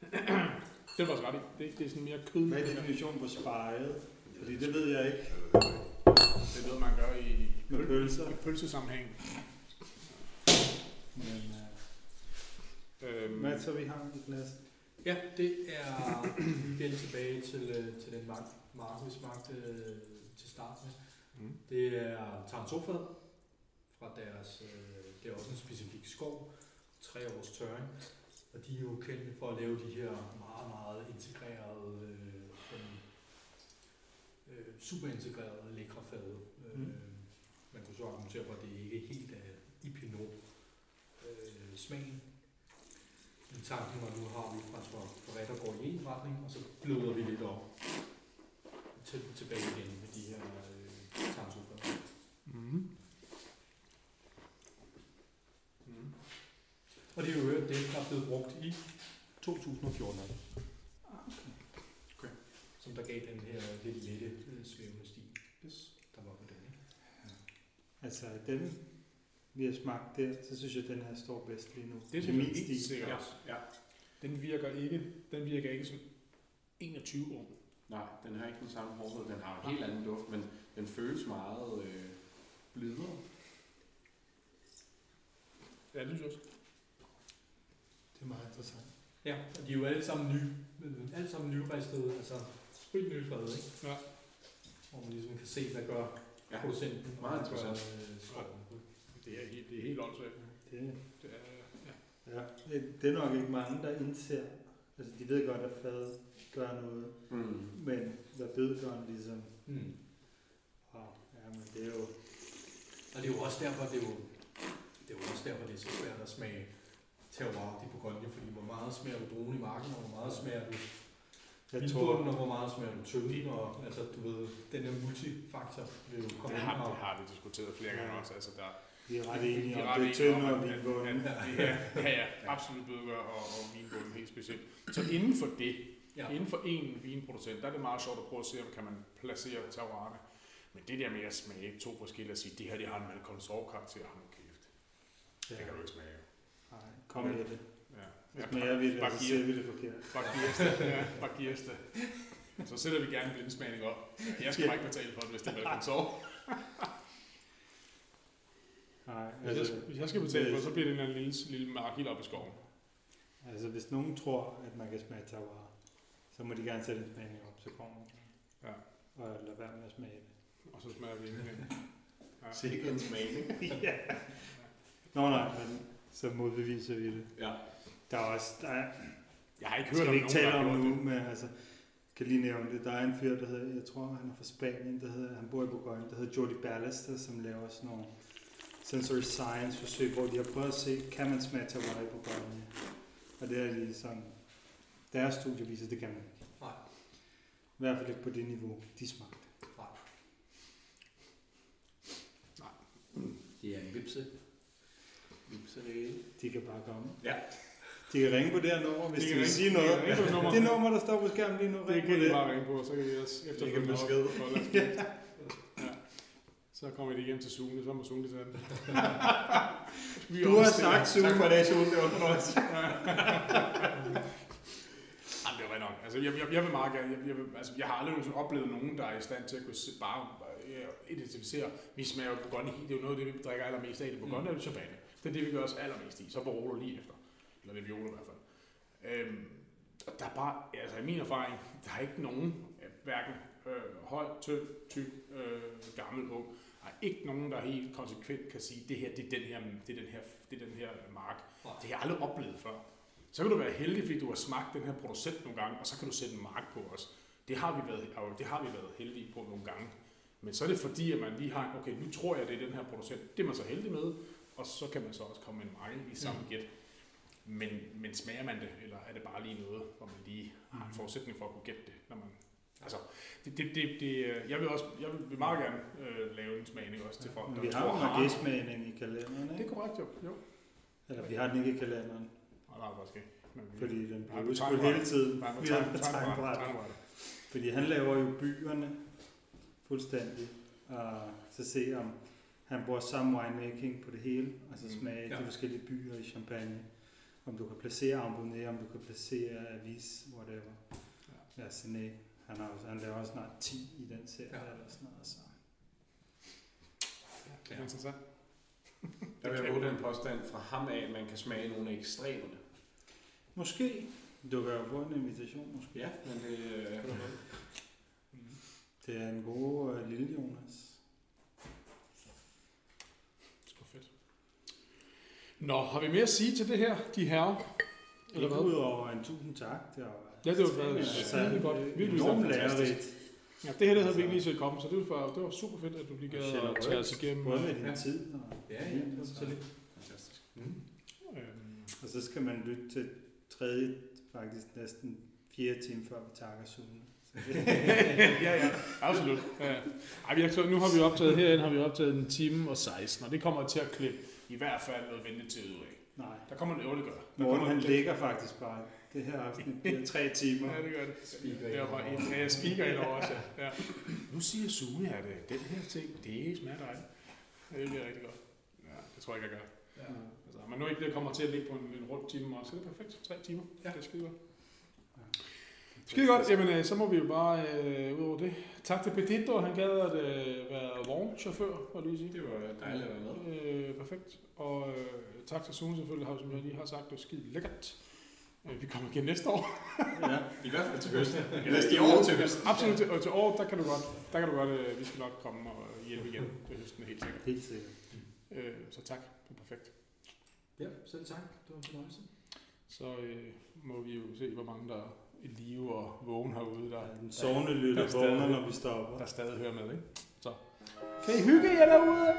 <clears throat> det var ret i. Det, det er sådan mere kød.
Hvad er definitionen på spejlet? Fordi det ved jeg ikke.
Det er noget, man gør i,
Med pølser.
i pølsesammenhæng.
Men,
Øhm,
uh, hvad så vi har i glas?
Ja, det er igen tilbage til, øh, til den mark, mark vi smagte øh, til start med.
mm.
Det er Tarantofad fra deres, øh, det er også en specifik skov, tre års tørring. Og de er jo kendte for at lave de her meget, meget integrerede, øh, sådan, øh, super integrerede lækre fade. Øh,
Mm.
Man kunne så argumentere for, at det ikke helt er Pinot øh, smagen. Men tanken var, nu har vi fra Toret, der går i en retning, og så bløder vi lidt op til, tilbage igen med de her øh, tarnsofader.
Mm. Mm.
Og det er jo hørt, det der er blevet brugt i 2014.
Okay.
Som der gav den her lidt lette øh, svævende stil,
Yes.
der var på den. Ikke?
Altså, den vi har smagt der, så synes jeg, at den her står bedst lige nu.
Det jeg
min
helt
stil.
sikkert
Ja.
Ja. Den virker ikke, den virker ikke som 21 år.
Nej, den har ikke den samme hårdhed. Den har en helt anden duft, men den føles meget øh, blidere.
Ja, det synes jeg også.
Det er meget interessant.
Ja, og de er jo alle sammen nye, alle sammen nyristede, altså sprit nyfrede, ikke?
Ja.
Hvor man ligesom kan se, hvad gør
Ja.
producenten.
Meget
hvad gør,
interessant.
øh.
Det er helt, det er helt åndssvagt.
Det,
Det er, ja.
ja. det, er nok ikke mange, der indser. Altså, de ved godt, at fadet gør noget,
Mm.
men hvad bødgøren ligesom...
Mm.
Oh, ja, men det er jo...
Og det er jo også derfor, det er jo, det er jo også derfor, det er så svært at smage terroir de Bourgogne, fordi hvor meget smager du druen i marken, og hvor meget smager du
Jeg tror,
og hvor meget smager du tønden, og altså, du ved, den her multifaktor vil jo komme
Det
ind
har,
og...
det har vi diskuteret flere gange også. Altså, der,
vi er ret enige
vi er
om,
ret
det er vinbunden.
at- Ja, <laughs> ja, ja, absolut bødger og, og vinbunden helt specielt. Så inden for det,
Ja.
Inden for en vinproducent, der er det meget sjovt at prøve at se, om kan man placere terroirerne. Men det der med at smage to forskellige og sige, det her det har en Malcolm-karakter, har nu kæft. Det kan du ikke smage.
Nej, kom med det.
Ja.
Hvis mere vi det,
bare
så ser vi det forkert.
Det. Ja, det. Så sætter vi gerne en blindsmagning op. Jeg skal bare ikke betale for det, hvis det er Malcolm <laughs>
Nej,
Hvis jeg,
altså,
hvis jeg skal betale for så bliver det en eller anden lille, lille mark helt op i skoven.
altså, hvis nogen tror, at man kan smage terroir, så må de gerne sætte en smagning op, så kommer.
Ja.
Og lade være med at smage det.
Og så smager vi igen. Ja.
Sikke en smagning. <laughs>
ja. Nå nej, men så modbeviser vi det.
Ja.
Der er også, der er,
Jeg har ikke hørt om
ikke tale om nu, men altså, kan lige nævne det. Der er en fyr, der hedder, jeg tror han er fra Spanien, der hedder, han bor i Bourgogne, der hedder Jordi Ballester, som laver sådan nogle sensory science forsøg, hvor de har prøvet at se, kan man smage terroir i Bourgogne? Og det er lige sådan, deres studie viser, det kan man ikke.
Nej.
I hvert fald ikke på det niveau, de smagte.
Det er en vipse.
Vipserede.
De kan bare komme.
Ja.
De kan ringe på det her nummer, hvis
De
de,
kan
vil
ringe-
sige
de
noget.
kan på nummer.
Det nummer, der står på skærmen lige nu,
Det
ring på
kan de
det.
bare ringe på, så kan vi også efterfølgende
besked.
op- holde os ja. Så kommer de hjem til Sune, så må Sune tage den. <laughs>
Du har sagt, Sune, for det, Sune, det var fornøjelse. <laughs>
Jamen, det rigtig nok. Altså, jeg, jeg, jeg vil meget gerne, jeg, jeg, vil, altså, jeg har aldrig nogensinde oplevet nogen, der er i stand til at kunne se, bare øh, identificere, vi smager Bourgogne, det er jo noget af det, vi drikker allermest af. Det Bourgogne
Mm.
er jo champagne. Det er det, vi gør os allermest i. Så Barolo lige efter. Eller det violer i hvert fald. Øhm, og der er bare, altså i min erfaring, der er ikke nogen, øh, hverken øh, høj, tynd, tyk, øh, gammel, ung, der er ikke nogen, der helt konsekvent kan sige, det her, det er den her, det er den her, det er den her mark.
Nej.
Det har jeg aldrig oplevet før. Så kan du være heldig, fordi du har smagt den her producent nogle gange, og så kan du sætte en mark på os. Det har vi været, det har vi været heldige på nogle gange. Men så er det fordi, at man lige har, okay, nu tror jeg, det er den her producent. Det er man så heldig med, og så kan man så også komme med en mark i samme gæt. Men, men smager man det, eller er det bare lige noget, hvor man lige har en forudsætning for at kunne gætte det, når man Altså, det, det, det, det, øh, jeg vil også, jeg vil meget gerne øh, lave en smagning også til folk, der
vi har jo
har-
magæsmagning i kalenderen,
Det er
ikke?
korrekt, jo. jo.
Eller vi har den ikke i kalenderen,
Nej, nej, faktisk ikke. Men vi,
fordi den bliver udskudt hele tiden.
nej, på
Vi har
tegn-
den på
tegnebræt,
tegnbræt.
tegnebræt.
Fordi han laver jo byerne fuldstændig, og så se om han bruger samme winemaking på det hele, og så
Mm,
smage
ja.
de forskellige byer i champagne. Om du kan placere Ambonnet, om du kan placere Avis, whatever. Ja, Sené. Han, har, også- han laver også snart 10 i den serie,
Ja.
ja. eller sådan noget. Så.
Det er interessant.
Der vil jeg våge den påstand fra ham af, at man kan smage nogle af ekstremerne.
Måske. Du kan jo få en invitation, måske.
Ja, men det... Øh,
Det er en god uh, lille Jonas.
Sgu fedt. Nå, har vi mere at sige til det her, de herrer? Eller hvad?
udover en tusind tak. Det var
Ja, det var
interessant.
skide godt. Virkelig
Enormt
fantastisk.
lærerigt.
Ja, det her det havde vi ikke lige set komme, så det var, det var super fedt, at du lige gad at tage os igennem.
Både med din
Ja.
tid og...
ja, ja, det var så lidt. Fantastisk. Mm.
Øhm,
Og så skal man lytte til tredje, faktisk næsten fire timer før vi takker Sune. <laughs>
ja, ja, absolut. Ja. Ej, vi har, nu har vi optaget herinde, har vi optaget en time og 16, og det kommer til at klippe i hvert fald noget ventetid ud af.
Nej,
Der kommer det, jo, det gør.
Morten han ligger faktisk bare. Det her afsnit bliver tre timer.
Ja, det gør det.
Speaker
det var bare ja, speaker ind over også. Ja. ja. Nu siger Sune, at øh, den her ting, det smager dejligt. Ja, Det bliver rigtig godt. Ja, det tror jeg ikke, jeg gør.
Ja.
Altså, men nu ikke det kommer til at ligge på en, en rund time, og så er det perfekt. Tre timer. Ja. Det er skide godt. Skide godt. Jamen, øh, så må vi jo bare øh, ud over det. Tak til Pedito, han gad at øh, være vognchauffør, var lige sige.
Det var dejligt at være med.
Øh, perfekt. Og øh, tak til Sune selvfølgelig, har, som jeg lige har sagt, det var skide lækkert. Øh, vi kommer igen næste år.
Ja,
I hvert fald til høst.
Eller
Eller i år til høst.
Absolut, til, og til år, der kan du godt, der kan du godt, øh, vi skal nok komme og hjælpe igen til høsten, helt sikkert.
helt sikkert.
Øh, så tak, det er perfekt.
Ja, selv tak. Det var en fornøjelse.
Så øh, må vi jo se, hvor mange der er i live og vågen herude, der,
Ja, den sovende lytter
Der er
vågner, når vi stopper.
der stadig hører med. Ikke? Så kan I hygge jer derude?